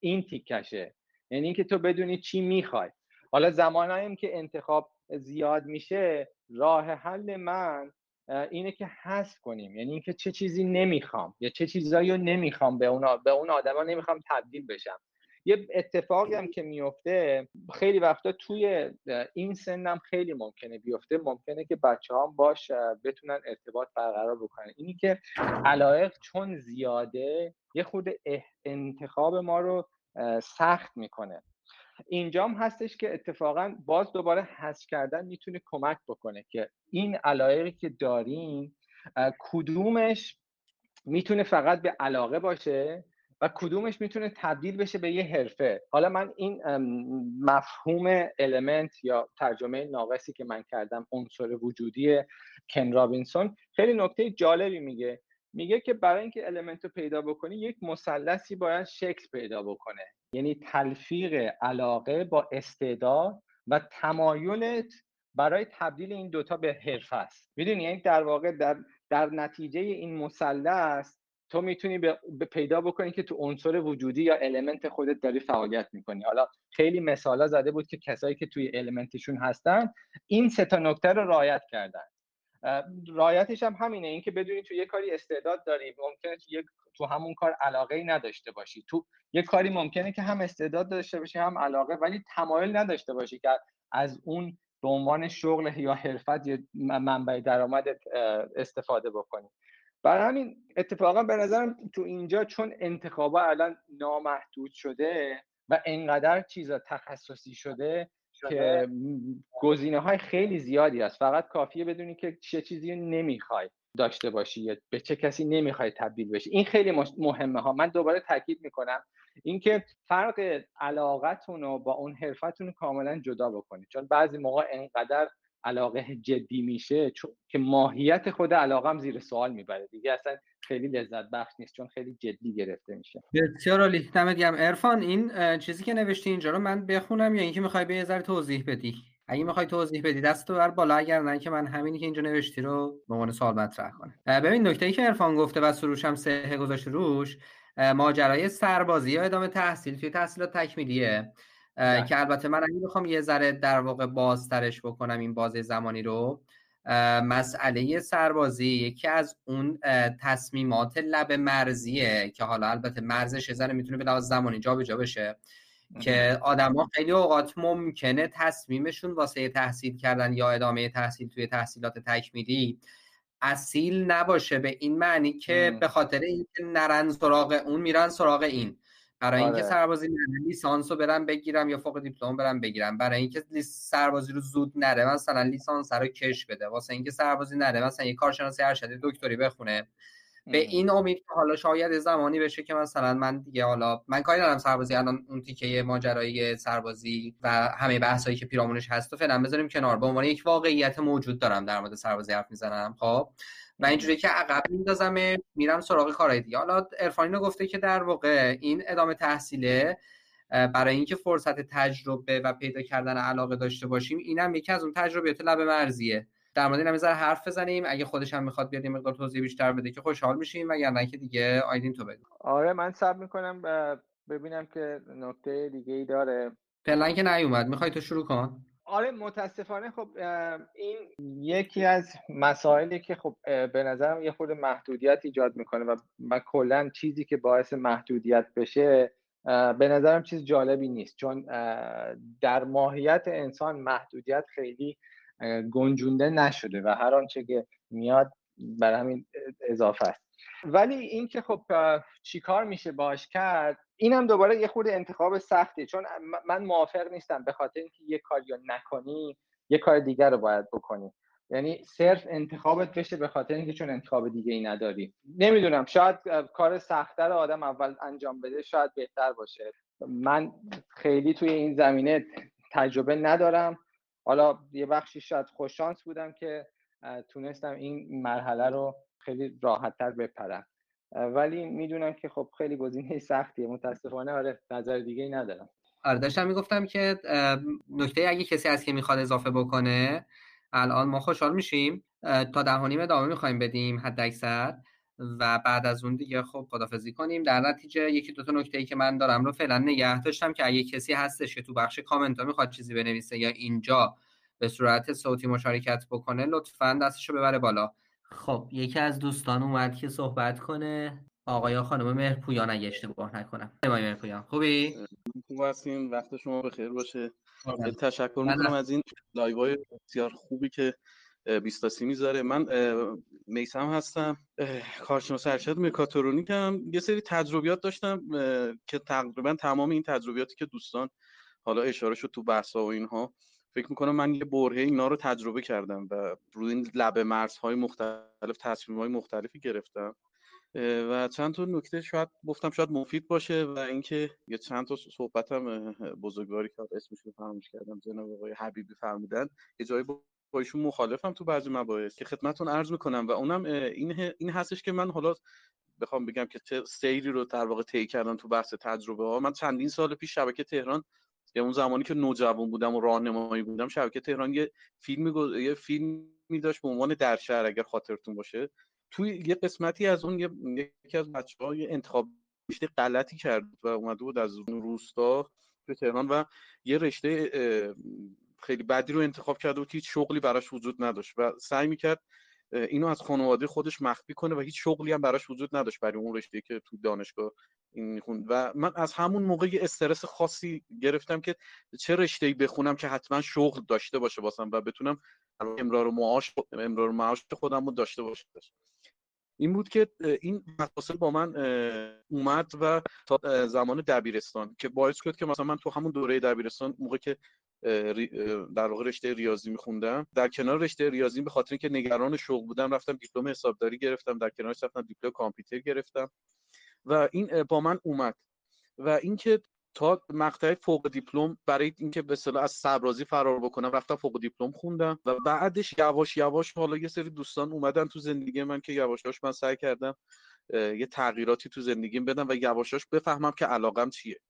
این تیکشه. یعنی اینکه تو بدونی چی می‌خوای. حالا زمانهاییم که انتخاب زیاد میشه راه حل من اینه که حذف کنیم. یعنی اینکه چه چیزی نمی‌خوام یا چه چیزایی رو نمی‌خوام به اون به اون آدما نمی‌خوام تبدیل بشم. یه اتفاقی هم که میفته خیلی وقتا توی این سنم خیلی ممکنه بیفته. ممکنه که بچه هم باش بتونن ارتباط برقرار بکنن. اینی که علایق چون زیاده یه خود انتخاب ما رو سخت می‌کنه. اینجام هستش که اتفاقا باز دوباره حذف کردن می‌تونه کمک بکنه که این علایقی که داریم کدومش می‌تونه فقط به علاقه باشه و کدومش می‌تونه تبدیل بشه به یه حرفه. حالا من این مفهوم المنت یا ترجمه ناقصی که من کردم عنصر وجودی کن رابینسون خیلی نکته جالبی میگه. میگه که برای اینکه المنت رو پیدا بکنی یک مثلثی باید شکل پیدا بکنه. یعنی تلفیق علاقه با استعداد و تمایلت برای تبدیل این دوتا به حرف است. می‌دونی؟ یعنی در واقع در, در نتیجه این مثلث تو می‌تونی به پیدا بکنی که تو عنصر وجودی یا المنت خودت داری فعالیت می‌کنی. حالا خیلی مثالا زده بود که کسایی که توی المنتشون هستن این سه تا نکته رو رعایت کردن. رایتش هم همینه اینکه بدونی تو یه کاری استعداد داری ممکنه تو, تو همون کار علاقه ای نداشته باشی. تو یه کاری ممکنه که هم استعداد داشته باشی هم علاقه ولی تمایل نداشته باشی که از اون به عنوان شغل یا حرفت یا منبع درآمدت استفاده بکنی. برای همین اتفاقا به نظرم تو اینجا چون انتخابا الان نامحدود شده و انقدر چیزا تخصصی شده که گزینه های خیلی زیادی هست. فقط کافیه بدونی که چه چیزی نمی‌خوای داشته باشی یا به چه کسی نمی‌خوای تبدیل بشی. این خیلی مهمه ها. من دوباره تاکید می‌کنم اینکه فرق علاقتون رو با اون حرفتون کاملا جدا بکنید. چون بعضی موقع انقدر علاقه جدی میشه چون که ماهیت خود علاقه هم زیر سوال می‌بره. دیگه اصلا خیلی لذت بخش نیست چون خیلی جدی گرفته میشه. بسیار عالی. دمت گرم. عرفان این چیزی که نوشتی اینجا رو من بخونم یا اینکه می‌خوای به یه ذره توضیح بدی؟ اگه می‌خوای توضیح بدی دست بر بالا اگر نه که من همینی که اینجا نوشتی رو به عنوان سوال مطرح کنم. ببین نکته ای که عرفان گفته و سروش هم سه گذاشته روش ماجرای سربازی یا ادامه تحصیل توی تحصیلات تکمیلیه. که البته من اگه بخوام یه ذره در واقع بازترش بکنم این بازه زمانی رو مسئله سربازی یکی از اون تصمیمات لب مرزیه که حالا البته مرزش ذره می‌تونه به لحاظ زمانی جابجا بشه که آدما خیلی اوقات ممکنه تصمیمشون واسه تحصیل کردن یا ادامه تحصیل توی تحصیلات تکمیلی اصیل نباشه به این معنی که به خاطر اینکه نرن سراغ اون میرن سراغ این. برای اینکه آره. سربازی نره لیسانس رو برم بگیرم یا فوق دیپلم برم بگیرم. برای اینکه سربازی رو زود نره مثلا لیسانس رو کش بده. واسه اینکه سربازی نره مثلا یه کارشناسی ارشدی دکتری بخونه. به این امید که حالا شاید زمانی بشه که مثلا من دیگه حالا من کاری ندارم سربازی الان اون تیکه ماجرای سربازی و همه بحثایی که پیرامونش هست و فعلا بذاریم کنار. به عنوان یک واقعیت موجود دارم در مورد سربازی حرف می‌زنم خب؟ و اینجوری که عقب میندازم میرم سراغ کارهای دیگه. حالا عرفانی گفته که در واقع این ادامه تحصیله برای اینکه فرصت تجربه و پیدا کردن علاقه داشته باشیم اینم یکی از اون تجربیات لب مرزیه. در مورد این حرف بزنیم. اگه خودش هم می‌خواد بیاد یه مقدار توضیح بیشتر بده که خوشحال میشیم نه که دیگه آیدین تو بگو آره من صبر می‌کنم ببینم که نکته دیگه ای داره. فعلا که نیومد. می‌خوای تو شروع کن؟ آره متاسفانه خب این یکی از مسائلی که خب به نظرم یه خود محدودیت ایجاد می‌کنه و, و کلا چیزی که باعث محدودیت بشه به نظرم چیز جالبی نیست. چون در ماهیت انسان محدودیت خیلی گنجونده نشده و هر آنچه که میاد برای همین اضافه است. ولی اینکه خب چیکار میشه باش کرد اینم دوباره یه خود انتخاب سختی چون من موافق نیستم به خاطر اینکه یه کاری نکنی یه کار دیگر رو باید بکنی. یعنی صرف انتخابت بشه به خاطر اینکه چون انتخاب دیگه ای نداری. نمی‌دونم شاید کار سختتر آدم اول انجام بده شاید بهتر باشه. من خیلی توی این زمینه تجربه ندارم. حالا یه بخشی شاید خوششانس بودم که تونستم این مرحله رو خیلی راحتتر بپرم. ولی می‌دونم که خب خیلی گزینه سختیه. متاسفانه آره نظر دیگه ای ندارم. آره داشتم می‌گفتم که نکته اگه کسی از که می‌خواد اضافه بکنه الان ما خوشحال میشیم. تا ده نیم ادامه می‌خوایم بدیم حد اکثر. و بعد از اون دیگه خب خدافزی کنیم. در نتیجه یکی دو تا نکته ای که من دارم رو فعلا نگه داشتم که اگه کسی هستش که تو بخش کامنت ها می‌خواد چیزی بنویسه یا اینجا به صورت صوتی مشارکت بکنه لطفا دستشو ببره بالا. خب یکی از دوستان اومد که صحبت کنه. آقای خانم مهرپویان اگه اشتباه نکنم. آقای مهرپویان خوبی؟ خوب هستیم. وقت شما بخیر باشه. تشکر می‌کنم از این live بسیار خوبی که بیستاسی می‌ذاره. من میسم هستم. کارشناس ارشد مکاترونیکم. یه سری تجربیات داشتم که تقریبا تمام این تجربیاتی که دوستان حالا اشاره شد تو بحثا و اینها. فکر می‌کنم من یه برهه اینا رو تجربه کردم و روی این لبه مرزهای مختلف تصمیم های مختلفی گرفتم. و چند تا نکته شاید گفتم شاید مفید باشه و اینکه یه چند تا صحبتم بزرگواری که اسمش رو فراموش کردم جناب آقای حبیبی فرمودن. یه جایی با ایشون مخالفم تو بعضی مباحث که خدمتتون عرض می‌کنم و اونم این این هستش که من حالا بخوام بگم که سیری رو در واقع طی کردم تو بحث تجربه ها من چندین سال پیش شبکه تهران یا اون زمانی که نوجوان بودم و راهنمایی بودم شبکه تهران یه فیلمی یه فیلمی داشت به عنوان در شهر اگر خاطرتون باشه. توی یه قسمتی از اون یکی از بچه های انتخاب رشته غلطی کرد و اومده بود از روستا به تهران و یه رشته خیلی بدی رو انتخاب کرده بود هیچ شغلی براش وجود نداشت و سعی می‌کرد اینو از خانواده خودش مخفی کنه و هیچ شغلی هم براش وجود نداشت برای اون رشته که تو دانشگاه این می‌خوند. و من از همون موقع یه استرس خاصی گرفتم که چه رشته بخونم که حتما شغل داشته باشه واسم و بتونم امرار معاش امرار معاش خودم رو داشته باشه. این بود که این مفاصل با من اومد و تا زمان دبیرستان که باعث شد که مثلا من تو همون دوره دبیرستان موقع که در واقع رشته ریاضی میخوندم در کنار رشته ریاضی به خاطر اینکه نگران شغل بودم رفتم دیپلم حسابداری گرفتم در کنارش رفتم دیپلم کامپیوتر گرفتم. و این با من اومد. و اینکه تا مقطع فوق دیپلم برای اینکه به اصطلاح از سربازی فرار بکنم رفتم فوق دیپلم خوندم و بعدش یواش یواش حالا یه سری دوستان اومدن تو زندگی من که یواش یواش من سعی کردم یه تغییراتی تو زندگیم بدم و یواش بفهمم که علاقم چیه.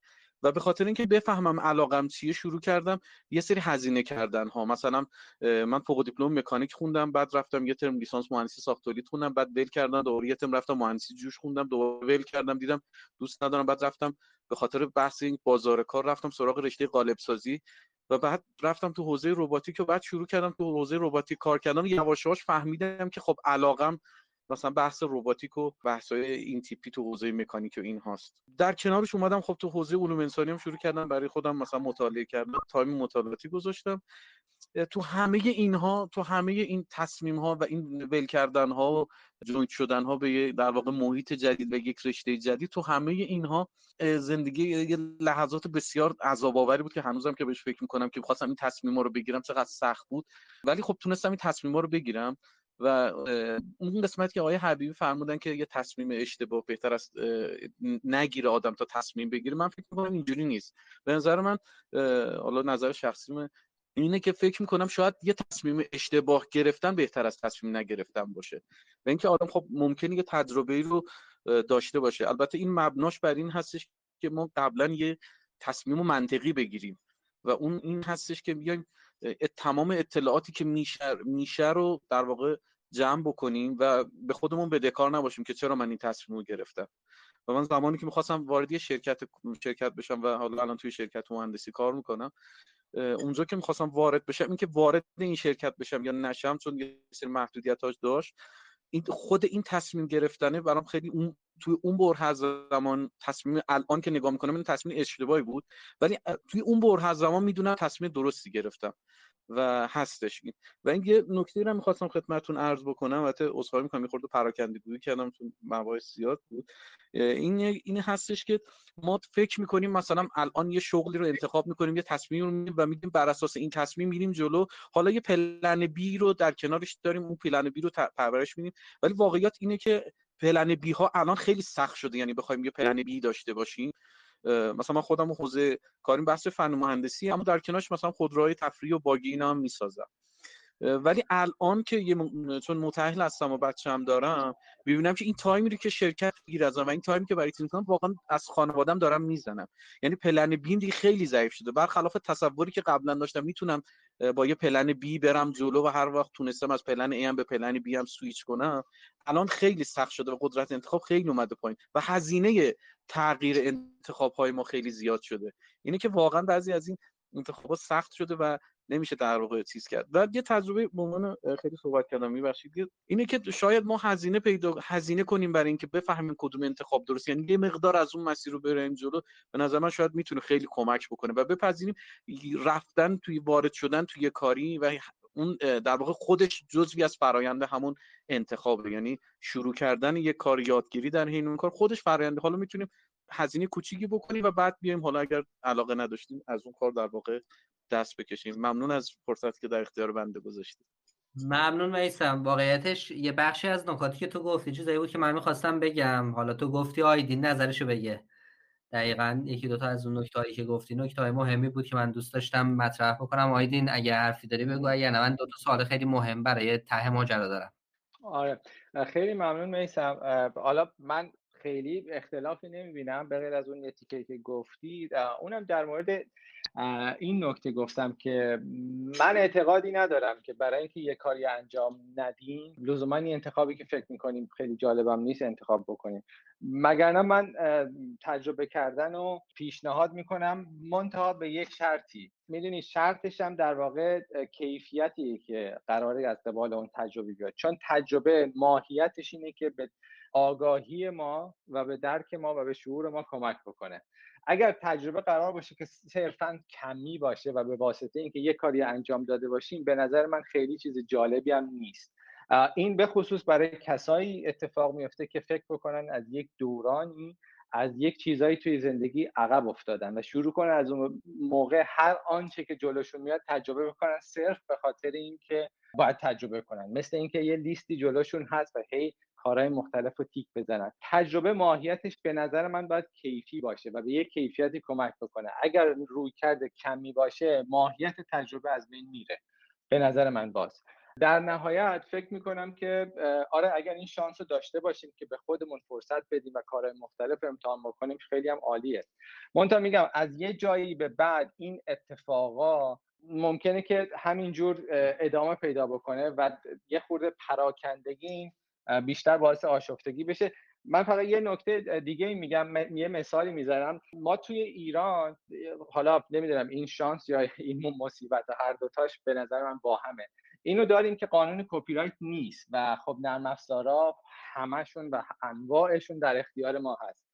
و به خاطر اینکه بفهمم علاقم چیه شروع کردم یه سری هزینه کردن ها مثلا من فوق دیپلم مکانیک خوندم بعد رفتم یه ترم لیسانس مهندسی ساخت تولید خوندم بعد ول کردم دوباره یه ترم رفتم مهندسی جوش خوندم دوباره ول کردم دیدم دوست ندارم بعد رفتم به خاطر بحث این بازار کار رفتم سراغ رشته قالب سازی و بعد رفتم تو حوزه رباتیک و بعد شروع کردم تو حوزه رباتیک کار کردن یواش یواش فهمیدم که خب علاقم مثلا بحث رباتیک و بحث‌های این تیپی تو حوزه مکانیک و این هاست. در کنارش اومدم خب تو حوزه علوم انسانی هم شروع کردم برای خودم مثلا مطالعه کردم time مطالعاتی گذاشتم. تو همه اینها تو همه این تصمیم ها و این ول کردن ها و join شدن ها به در واقع محیط جدید و یک رشته جدید تو همه اینها زندگی یه لحظات بسیار عذاب آوری بود که هنوزم که بهش فکر می‌کنم که خواستم این تصمیم رو بگیرم چقدر سخت بود. ولی خب تونستم این تصمیم رو بگیرم. و اون قسمت که آقای حبیبی فرمودن که یه تصمیم اشتباه بهتر است نگیره آدم تا تصمیم بگیره من فکر می‌کنم اینجوری نیست. به نظر من حالا نظر شخصی من اینه که فکر می‌کنم شاید یه تصمیم اشتباه گرفتن بهتر از تصمیم نگرفتن باشه. و اینکه آدم خب ممکنه یه تجربه رو داشته باشه. البته این مبناش بر این هستش که ما قبلا یه تصمیم منطقی بگیریم و اون این هستش که بیایم تمام اطلاعاتی که میشه میشه رو در واقع جمع بکنیم و به خودمون بدهکار نباشیم که چرا من این تصمیم رو گرفتم. و من زمانی که می‌خواستم وارد شرکت شرکت بشم و حالا الان توی شرکت مهندسی کار می‌کنم اونجا که می‌خواستم وارد بشم اینکه وارد این شرکت بشم یا نشم چون یه سری محدودیتاش داشت این خود این تصمیم گرفتنه برام خیلی اون توی اون بره زمان تصمیم الان که نگاه می‌کنم این تصمیم اشتباهی بود ولی توی اون بره زمان می‌دونم تصمیم درستی گرفتم. و هستش. این و این یه نکته رو می‌خواستم خدمتتون عرض بکنم البته عذرخواهی می‌کنم یه خورده پراکنده گویی کردم چون مباحث زیاد بود. این این هستش که ما فکر می‌کنیم مثلا الان یه شغلی رو انتخاب می‌کنیم یه تصمیم رو و میگیم بر اساس این تصمیم میریم جلو. حالا یه پلن بی رو در کنارش داریم اون پلن بی رو پرورش میدیم. ولی واقعیت اینه که پلن بی ها الان خیلی سخت شده یعنی بخوایم یه پلن بی داشته باشیم. مثلا من خودم حوزه کاریم بحث فن مهندسی اما در کنارش مثلا خودروهای تفریحی و buggy اینا هم می‌سازم. ولی الان که یه چون متأهل هستم و بچه هم دارم ببینم که این time ی رو که شرکت می‌گیره ازم و این time ی که برای تیم واقعا از خانوادم دارم می‌زنم. یعنی plan B دیگه خیلی ضعیف شده. برخلاف تصوری که قبلا داشتم می‌تونم با یه plan B برم جلو و هر وقت تونستم از plan A هم به plan B هم سویچ کنم. الان خیلی سخت شده و قدرت انتخاب خیلی اومده پایین و هزینه تغییر انتخاب های ما خیلی زیاد شده. اینه که واقعا بعضی از این انتخابات سخت شده و نمیشه در واقع چیز کرد. و یه تجربه به خیلی صحبت کردم میبخشید اینه که شاید ما هزینه پیدا هزینه کنیم برای اینکه بفهمیم کدوم انتخاب درست یعنی یه مقدار از اون مسیر رو بریم جلو به نظر من شاید می‌تونه خیلی کمک بکنه و بپذیریم رفتن توی وارد شدن توی کاری و اون در واقع خودش جزوی از فرایند همون انتخابه. یعنی شروع کردن یه کار یادگیری در حین اون کار خودش فراینده حالا می‌تونیم هزینه کوچیکی بکنیم و بعد بیایم. حالا اگر علاقه نداشتیم از اون کار در واقع دست بکشیم. ممنون از فرصتی که در اختیار بنده گذاشتید ممنون میسم. واقعیتش یه بخشی از نکاتی که تو گفتی چیزایی بود که من می‌خواستم بگم. حالا تو گفتی آیدین نظرشو بگه. دقیقا یکی دوتا از اون نکتهایی که گفتی نکته های مهمی بود که من دوست داشتم مطرح بکنم. آیدین اگه حرفی داری بگو. اگر نه من دو تا سوال خیلی مهم برای ته ماجرا دارم. آره. خیلی ممنون میسم. حالا من خیلی اختلافی نمی‌بینم به غیر از اون نتیکه که گفتی. اونم در مورد این نکته گفتم که من اعتقادی ندارم که برای اینکه یه کاری انجام ندیم لزوما این انتخابی که فکر می‌کنیم خیلی جالبم نیست انتخاب بکنیم. مگر من تجربه کردن و پیشنهاد می‌کنم منتها به یک شرطی. می‌دونی شرطش هم در واقع کیفیتی که قراره از قبال اون تجربه بیاد. چون تجربه ماهیتش اینه که به آگاهی ما و به درک ما و به شعور ما کمک بکنه. اگر تجربه قرار باشه که صرفا کمی باشه و به واسطه اینکه یه کاری انجام داده باشیم به نظر من خیلی چیز جالبی هم نیست. این به خصوص برای کسایی اتفاق میفته که فکر بکنن از یک دورانی از یک چیزایی توی زندگی عقب افتادن و شروع کنن از اون موقع هر آنچه که جلوشون میاد تجربه بکنن صرف به خاطر اینکه باید تجربه کنن. مثل اینکه یه لیستی جلوشون هست و هی کارهای مختلف رو تیک بزنن. تجربه ماهیتش به نظر من باید کیفی باشه و به یک کیفیتی کمک بکنه. اگر روی کرده کمی باشه ماهیت تجربه از بین میره. به نظر من باز. در نهایت فکر می‌کنم که آره اگر این شانس رو داشته باشیم که به خودمون فرصت بدیم و کارهای مختلف امتحان بکنیم خیلی هم عالیه. منتها میگم از یه جایی به بعد این اتفاقا ممکنه که همینجور ادامه پیدا بکنه و یه خورده پراکندگی بیشتر باعث آشفتگی بشه. من فقط یه نکته دیگه میگم یه مثالی می‌ذارم ما توی ایران حالا نمی‌دونم این شانس یا این مصیبت هر دوتاش به نظر من با همه. اینو داریم که قانون کپی رایت نیست و خب نرم افزارا همشون و انواعشون در اختیار ما هست.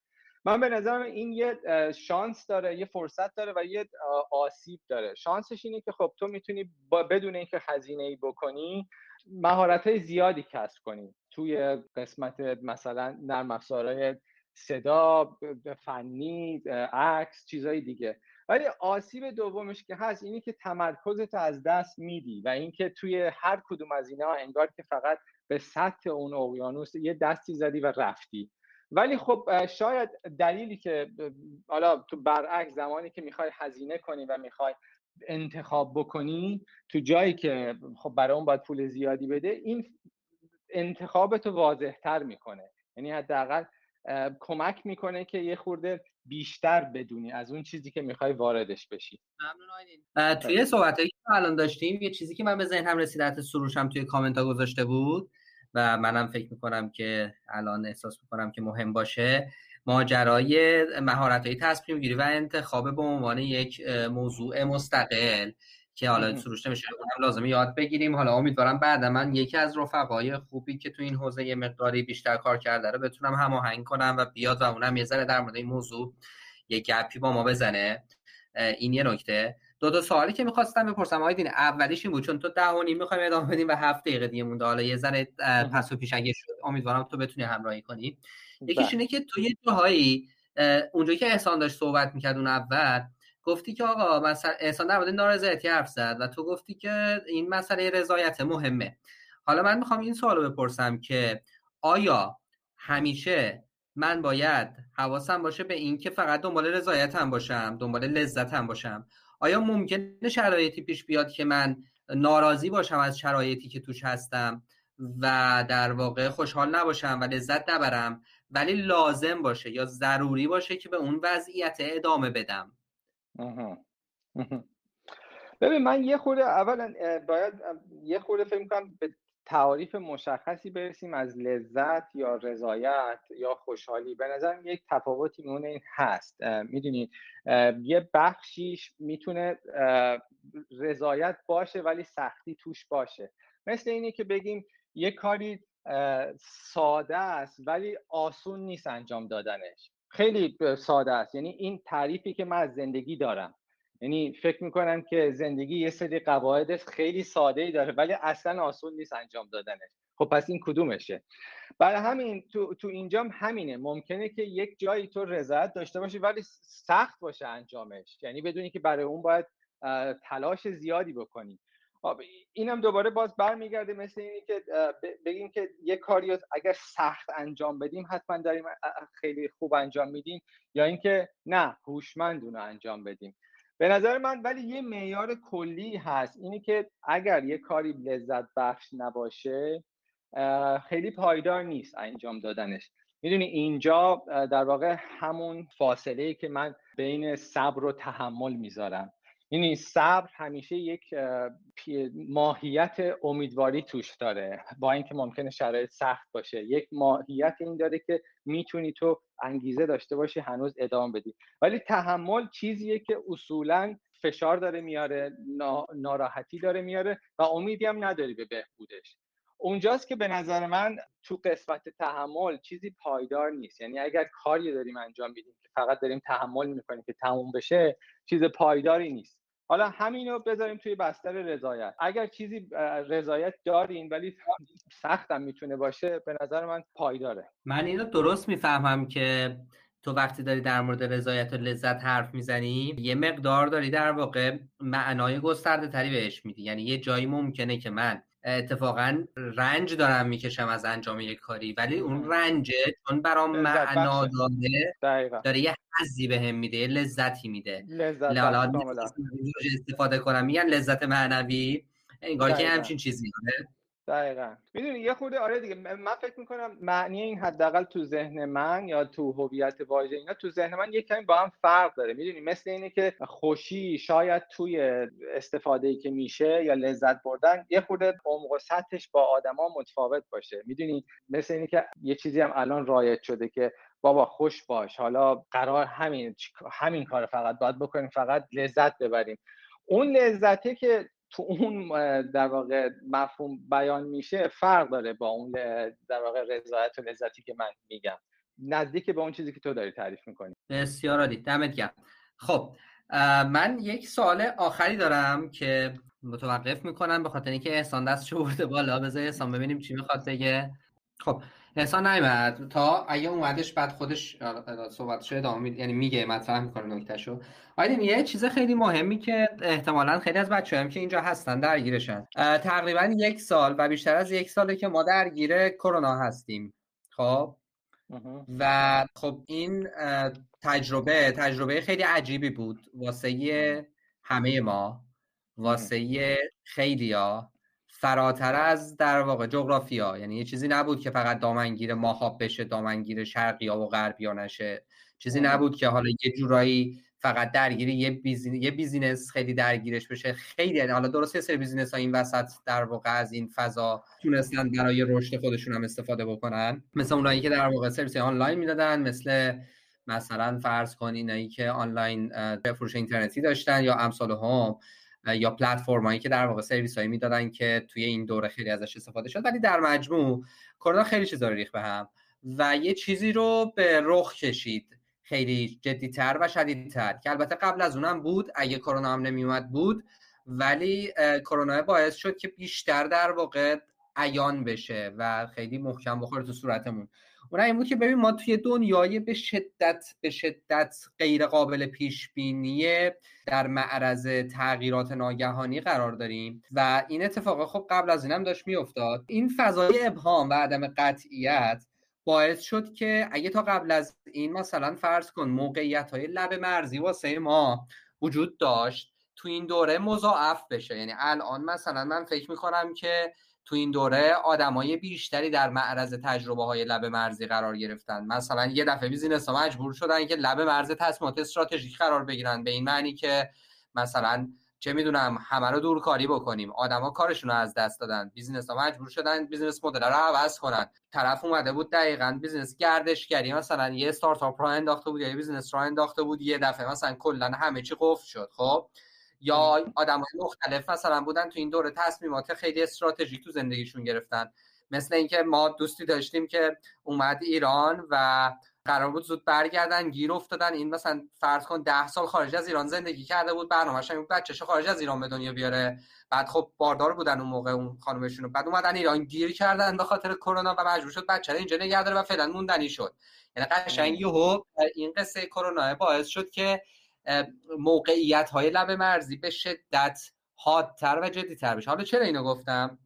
من به نظرم این یه شانس داره یه فرصت داره و یه آسیب داره. شانسش اینه که خب تو می‌تونی بدون اینکه هزینه ای بکنی مهارت های زیادی کسب کنی. توی قسمت مثلا نرم افزارهای صدا فنی عکس چیزهای دیگه. ولی آسیب دومش که هست اینی که تمرکزت از دست میدی و اینکه توی هر کدوم از اینا انگار که فقط به سطح اون اقیانوس یه دستی زدی و رفتی. ولی خب شاید دلیلی که حالا تو برعکس زمانی که می‌خوای هزینه کنی و می‌خوای انتخاب بکنی تو جایی که خب برای اون باید پول زیادی بده این انتخابتو واضح تر می‌کنه. یعنی حداقل کمک می‌کنه که یه خورده بیشتر بدونی از اون چیزی که می‌خوای واردش بشی. ممنون توی صحبت که الان داشتیم یه چیزی که من به ذهنم رسید حتی سروشم توی کامنت ها گذاشته بود و منم فکر می‌کنم که الان احساس می‌کنم که مهم باشه ماجرای مهارت های تصمیم گیری و انتخاب به عنوان یک موضوع مستقل. که حالا سروش نمیشه اونم لازمه یاد بگیریم. حالا امیدوارم بعد من یکی از رفقای خوبی که تو این حوزه یه مقداری بیشتر کار کرده رو بتونم هماهنگ کنم و بیاد و اونم یه ذره در مورد این موضوع یه گپی با ما بزنه. این یه نکته. دو تا سوالی که می‌خواستم بپرسم آقای دین اولیش این بود چون تو ده و نیم می‌خوایم ادامه بدیم و هفت دقیقه دیگه مونده. حالا یه ذره پس و پیش شد. امیدوارم تو بتونی همراهی کنی. یکیش اینه که تو یه جاهایی اونجایی که احسان داشت صحبت می‌کرد اون اول گفتی که آقا مثلا احسان در مورد نارضایتی حرف زد و تو گفتی که این مسئله رضایت مهمه. حالا من می‌خوام این سوال رو بپرسم که آیا همیشه من باید حواسم باشه به این که فقط دنبال رضایتم باشم دنبال لذتم باشم؟ آیا ممکنه شرایطی پیش بیاد که من ناراضی باشم از شرایطی که توش هستم و در واقع خوشحال نباشم و لذت نبرم ولی لازم باشه یا ضروری باشه که به اون وضعیت ادامه بدم؟ ببین من یه خورده اولا باید یه خورده فکر می‌کنم به تعاریف مشخصی برسیم از لذت یا رضایت یا خوشحالی. به نظر یک تفاوتی میونه این هست. می‌دونید یه بخشیش می‌تونه رضایت باشه ولی سختی توش باشه. مثل اینه که بگیم یه کاری ساده است ولی آسون نیست انجام دادنش. خیلی ساده است. یعنی این تعریفی که من از زندگی دارم. یعنی فکر می‌کنم که زندگی یه سری قواعد خیلی ساده ای داره ولی اصلا آسون نیست انجام دادنش. خب پس این کدومشه؟ برای همین تو, تو اینجام همینه. ممکنه که یک جایی تو رضایت داشته باشی ولی سخت باشه انجامش. یعنی بدونی که برای اون باید تلاش زیادی بکنی. اینم دوباره باز برمیگرده مثل اینی که بگیم که یه کاری اگر سخت انجام بدیم حتما داریم خیلی خوب انجام میدیم یا اینکه نه هوشمند اونو انجام بدیم. به نظر من ولی یه معیار کلی هست. اینی که اگر یه کاری لذت بخش نباشه خیلی پایدار نیست انجام دادنش. می‌دونی اینجا در واقع همون فاصله ای که من بین صبر و تحمل می‌ذارم. یعنی صبر همیشه یک ماهیت امیدواری توش داره. با اینکه ممکنه شرایط سخت باشه. یک ماهیت این داره که می‌تونی تو انگیزه داشته باشی هنوز ادامه بدی. ولی تحمل چیزیه که اصولا فشار داره میاره ناراحتی داره میاره و امیدی هم نداری به بهبودش. اونجاست که به نظر من تو قسمت تحمل چیزی پایدار نیست. یعنی اگر کاری داریم انجام میدیم که فقط داریم تحمل می‌کنیم که تموم بشه چیز پایداری نیست. حالا همینو بذاریم توی بستر رضایت. اگر چیزی رضایت داریم ولی سختم می‌تونه باشه به نظر من پایداره. من اینو درست می‌فهمم که تو وقتی داری در مورد رضایت و لذت حرف می‌زنی یه مقدار داری در واقع معنای گسترده تری بهش میدی. یعنی یه جایی ممکنه که من اتفاقا رنج دارم می‌کشم از انجام یک کاری ولی اون رنج چون برام معنا داره داره یه حزی به هم میده یه لذتی میده. لذت استفاده کنم. میگن لذت معنوی انگار که همچین چیزی داره. دقیقا. می‌دونی یه خورده آره دیگه من فکر می‌کنم معنی این حداقل تو ذهن من یا تو هویت واژه اینا تو ذهن من یک کمی با هم فرق داره. می‌دونی مثل اینه که خوشی شاید توی استفاده ای که میشه یا لذت بردن یه خورده عمق و سطحش با آدما متفاوت باشه. می‌دونی مثل اینه که یه چیزی هم الان رایج شده که بابا خوش باش حالا قرار همین همین کار فقط باید بکنیم فقط لذت ببریم. اون لذته که تو اون در واقع مفهوم بیان میشه فرق داره با اون در واقع رضایت و لذتی که من میگم. نزدیک به اون چیزی که تو داری تعریف می‌کنی. بسیار عالی. دمت گرم. خب من یک سوال آخری دارم که متوقف می‌کنم به خاطر اینکه احسان دستشو برده بالا. بذار احسان ببینیم چی می‌خواد بگه. خب احسان نیومد. تا اگه اومدش بعد خودش صحبتش ادامه یعنی میگه مطرح می‌کنه نکتهشو. آیدیم یه چیز خیلی مهمی که احتمالا خیلی از بچه هم که اینجا هستن درگیرشن. تقریبا یک سال و بیشتر از یک ساله که ما درگیر کرونا هستیم. خب؟ و خب این تجربه تجربه خیلی عجیبی بود. واسه همه ما. واسه خیلیا فراتر از در واقع جغرافیا. یعنی یه چیزی نبود که فقط دامنگیر ماها بشه دامنگیر شرقی ها و غربی ها نشه. چیزی نبود که حالا یه جورایی فقط درگیر یه business یه business خیلی درگیرش بشه. خیلی یعنی حالا درست یه سری business ها این وسط در واقع از این فضا تونستن برای رشد خودشون هم استفاده بکنن. مثل اونایی که در واقع سرویس آنلاین می‌دادن مثل مثلا فرض کن اینایی که آنلاین فروش اینترنتی داشتن یا امثال هم یا پلتفرمایی که در واقع سرویس هایی می‌دادن که توی این دوره خیلی ازش استفاده شد ولی در مجموع کرونا خیلی چیزا رو ریخت به هم و یه چیزی رو به رخ کشید خیلی جدیتر و شدیدتر که البته قبل از اونم بود اگه کرونا هم نمیومد بود ولی کرونا باعث شد که بیشتر در واقع عیان بشه و خیلی محکم بخوره تو صورتمون. اون این بود که ببین ما توی دنیای به شدت به شدت غیر قابل پیش بینی در معرض تغییرات ناگهانی قرار داریم و این اتفاق خب قبل از اینم داشت میافتاد. این فضای ابهام و عدم قطعیت باعث شد که اگه تا قبل از این مثلا فرض کن موقعیت های لب مرزی واسه ما وجود داشت تو این دوره مضاعف بشه. یعنی الان مثلا من فکر می‌کنم که تو این دوره آدمای بیشتری در معرض تجربه های لب مرزی قرار گرفتن. مثلا یه دفعه بیزینس ها مجبور شدن که لب مرز تصمیمات استراتژیک قرار بگیرن. به این معنی که مثلا چه می‌دونم همه رو دورکاری بکنیم. آدما کارشون رو از دست دادن. business ها مجبور شدن business model رو عوض کنن. طرف اومده بود دقیقا business گردشگری مثلا یه استارتاپ راه انداخته بود یا یه business راه انداخته بود یه دفعه مثلا کلا همه چی قفل شد. خب؟ یا آدم های مختلف مثلا بودن تو این دوره تصمیمات خیلی استراتژیک تو زندگیشون گرفتن. مثل اینکه ما دوستی داشتیم که اومد ایران و قرار بود زود برگردن گیر افتادن. این مثلا فرض کن ده سال خارج از ایران زندگی کرده بود برنامه‌اش این بچه‌ش خارج از ایران به دنیا بیاره. بعد خب باردار بودن اون موقع اون خانمشون بعد اومدن ایران گیر کردن به خاطر کرونا و مجبور شد بچه رو اینجا نگه داره و فعلا موندنی شد. یعنی قشنگ یهو این قصه کرونا باعث شد که موقعیت های لب مرزی به شدت حادتر و جدیتر بشه حالا چرا اینو گفتم؟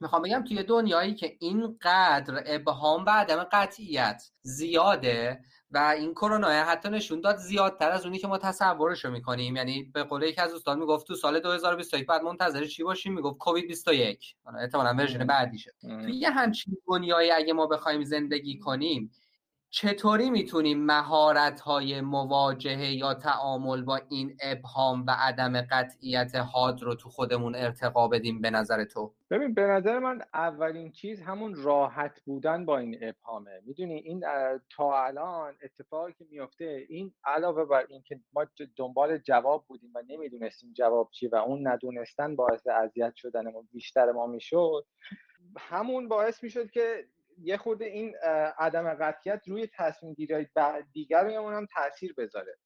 می‌خوام بگم توی دنیایی که اینقدر ابهام و عدم قطعیت زیاده و این کرونا حتی نشون داد زیادتر از اونی که ما تصورش رو می‌کنیم. یعنی به قول یکی از دوستان می‌گفت تو سال 2021 بعد منتظر چی باشیم؟ می‌گفت کووید 21 احتمالاً ورژن بعدیشه. توی یه همچین دنیایی اگه ما بخوایم زندگی کنیم چطوری می‌تونیم مهارت های مواجهه یا تعامل با این ابهام و عدم قطعیت حاد رو تو خودمون ارتقا بدیم به نظر تو؟ ببین به نظر من اولین چیز همون راحت بودن با این ابهامه. می‌دونی این تا الان اتفاقی که میفته این علاوه بر اینکه ما دنبال جواب بودیم و نمی‌دونستیم جواب چی و اون ندونستن باعث اذیت شدن ما بیشتر ما می‌شد همون باعث می‌شد که یه خود این عدم قطعیت روی تصمیم گیری دیگر هم تاثیر بذاره.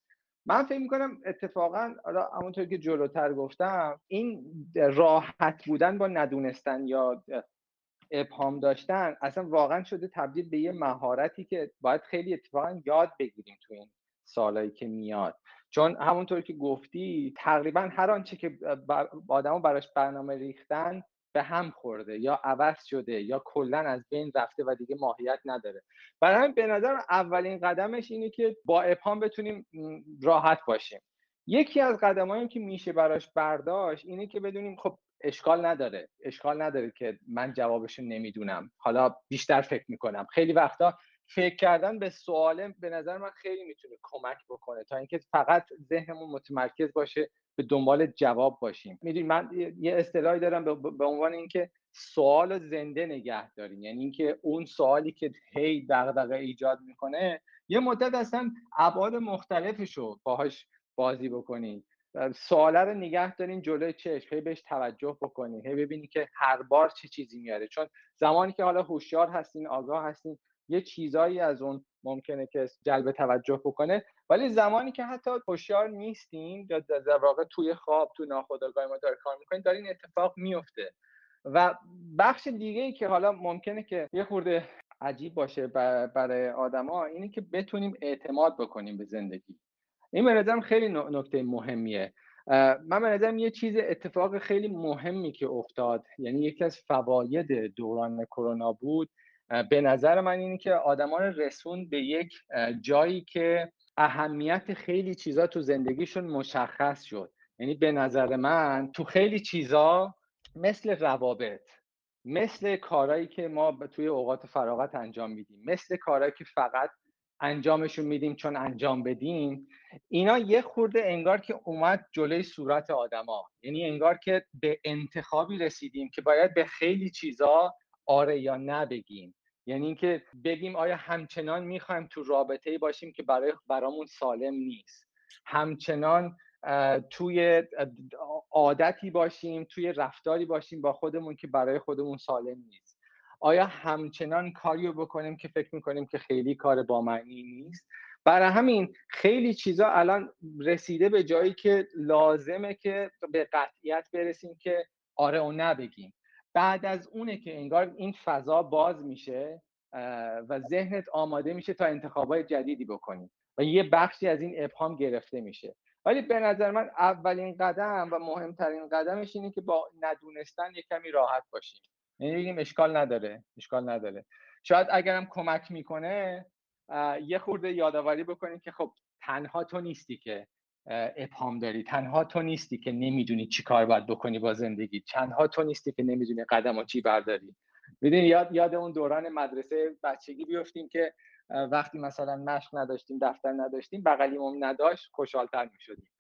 من فکر می‌کنم اتفاقا حالا همونطور که جلوتر گفتم این راحت بودن با ندونستن یا ابهام داشتن اصلا واقعا شده تبدیل به یه مهارتی که باید خیلی اتفاقا یاد بگیریم تو این سالهایی که میاد. چون همونطور که گفتی تقریبا هر آنچه که آدما براش برنامه ریختن به هم خورده یا عوض شده یا کلا از بین رفته و دیگه ماهیت نداره. برای همین به نظر اولین قدمش اینه که با ابهام بتونیم راحت باشیم. یکی از قدمایی که میشه براش برداشت اینه که بدونیم خب اشکال نداره. اشکال نداره که من جوابشو نمی‌دونم. حالا بیشتر فکر می‌کنم. خیلی وقتا فکر کردن به سوال به نظر من خیلی می‌تونه کمک بکنه تا اینکه فقط ذهنمون متمرکز باشه به دنبال جواب باشیم. می‌دونی من یه اصطلاحی دارم به عنوان اینکه سوال زنده نگه داریم. یعنی اینکه اون سوالی که هی دغدغه ایجاد می‌کنه یه مدت اصلا ابعاد مختلفش رو باهاش بازی بکنین سواله رو نگه دارین جلوی چشم هی بهش توجه بکنین هی ببینی که هر بار چه چی چیزی میاره. چون زمانی که حالا هوشیار هستین آگاه هستین یه چیزایی از اون ممکنه که جلب توجه بکنه. ولی زمانی که حتی هوشیار نیستیم یا در واقع توی خواب تو ناخودآگاه ما داره کار می‌کنیم داره این اتفاق میفته و بخش دیگه ای که حالا ممکنه که یه خورده عجیب باشه برای آدما اینه که بتونیم اعتماد بکنیم به زندگی. این به نظرم خیلی نکته مهمیه. من به یه چیز اتفاق خیلی مهمی که افتاد یعنی یکی از فواید دوران کرونا بود به نظر من اینه که آدما رو رسون به یک جایی که اهمیت خیلی چیزا تو زندگیشون مشخص شد. یعنی به نظر من تو خیلی چیزا مثل روابط مثل کارهایی که ما توی اوقات فراغت انجام میدیم مثل کارهایی که فقط انجامشون میدیم چون انجام بدیم اینا یه خورده انگار که اومد جلوی صورت آدما. یعنی انگار که به انتخابی رسیدیم که باید به خیلی چیزا آره یا نه بگیم. یعنی اینکه بگیم آیا همچنان می‌خوایم تو رابطه باشیم که برای برامون سالم نیست. همچنان توی عادتی باشیم توی رفتاری باشیم با خودمون که برای خودمون سالم نیست. آیا همچنان کاری رو بکنیم که فکر می‌کنیم که خیلی کار با معنی نیست؟ برای همین خیلی چیزا الان رسیده به جایی که لازمه که به قطعیت برسیم که آره و نبگیم بعد از اونه که انگار این فضا باز میشه و ذهنت آماده میشه تا انتخابای جدیدی بکنی و یه بخشی از این ابهام گرفته میشه. ولی به نظر من اولین قدم و مهمترین قدمش اینه که با ندونستن یه کمی راحت باشیم یعنی بگیم اشکال نداره. اشکال نداره. شاید اگرم کمک می‌کنه یه خورده یادآوری بکنیم که خب تنها تو نیستی که ابهام داری. تنها تو نیستی که نمی‌دونی چی کار باید بکنی با زندگی. تنها تو نیستی که نمی‌دونی قدم و چی برداری. می‌دونی یاد یاد اون دوران مدرسه بچگی بیفتیم که وقتی مثلا مشق نداشتیم دفتر نداشتیم بغلیمون نداشت خوشحالتر می‌شدیم.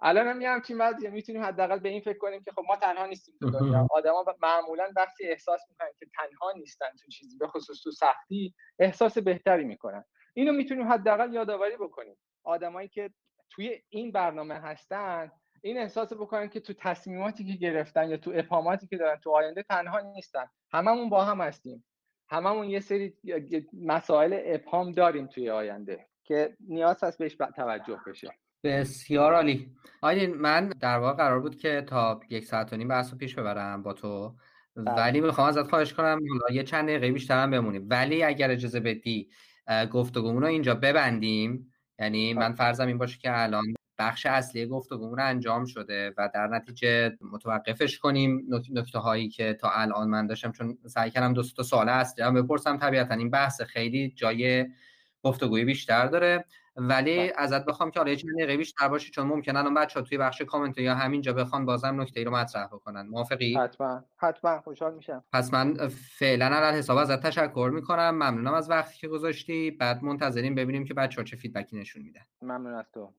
الان هم یه همچین وضعیه می‌تونیم حداقل به این فکر کنیم که خب ما تنها نیستیم تو دنیا. آدما معمولا وقتی احساس می‌کنن که تنها نیستن تو چیزی به خصوص تو سختی احساس بهتری می‌کنن. اینو می‌تونیم حداقل یادآوری بکنیم. آدمایی که توی این برنامه هستن این احساس بکنن که تو تصمیماتی که گرفتن یا تو اپاماتی که دارن تو آینده تنها نیستن. هممون با هم هستیم. هممون یه سری مسائل ابهام داریم توی آینده که نیاز هست بهش توجه بشه. بسیار عالی. آیدین من در واقع قرار بود که تا یک ساعت و نیم بحث پیش ببرم با تو بله. ولی می‌خوام ازت خواهش کنم یه چند دقیقه بیشتر هم بمونیم. ولی اگر اجازه بدی گفتگومون رو اینجا ببندیم. یعنی من فرضم این باشه که الان بخش اصلی گفتگومون انجام شده و در نتیجه متوقفش کنیم نکته هایی که تا الان من داشتم چون سعی کردم دو تا سوال اصلی هم بپرسم. طبیعتا این بحث خیلی جای گفتگوی بیشتر داره. ولی ازت بخوام که حالا چند دقیقه بیشتر باشی چون ممکنه الان بچه‌ها توی بخش کامنت یا همینجا بخوان بازم نکته ای رو مطرح بکنن. موافقی؟ حتما. حتما. خوشحال میشم. پس من فعلا علل حساب ازت تشکر می‌کنم. ممنونم از وقتی که گذاشتی. بعد منتظریم ببینیم که بچه‌ها چه فیدبکی نشون میدن. ممنون از تو.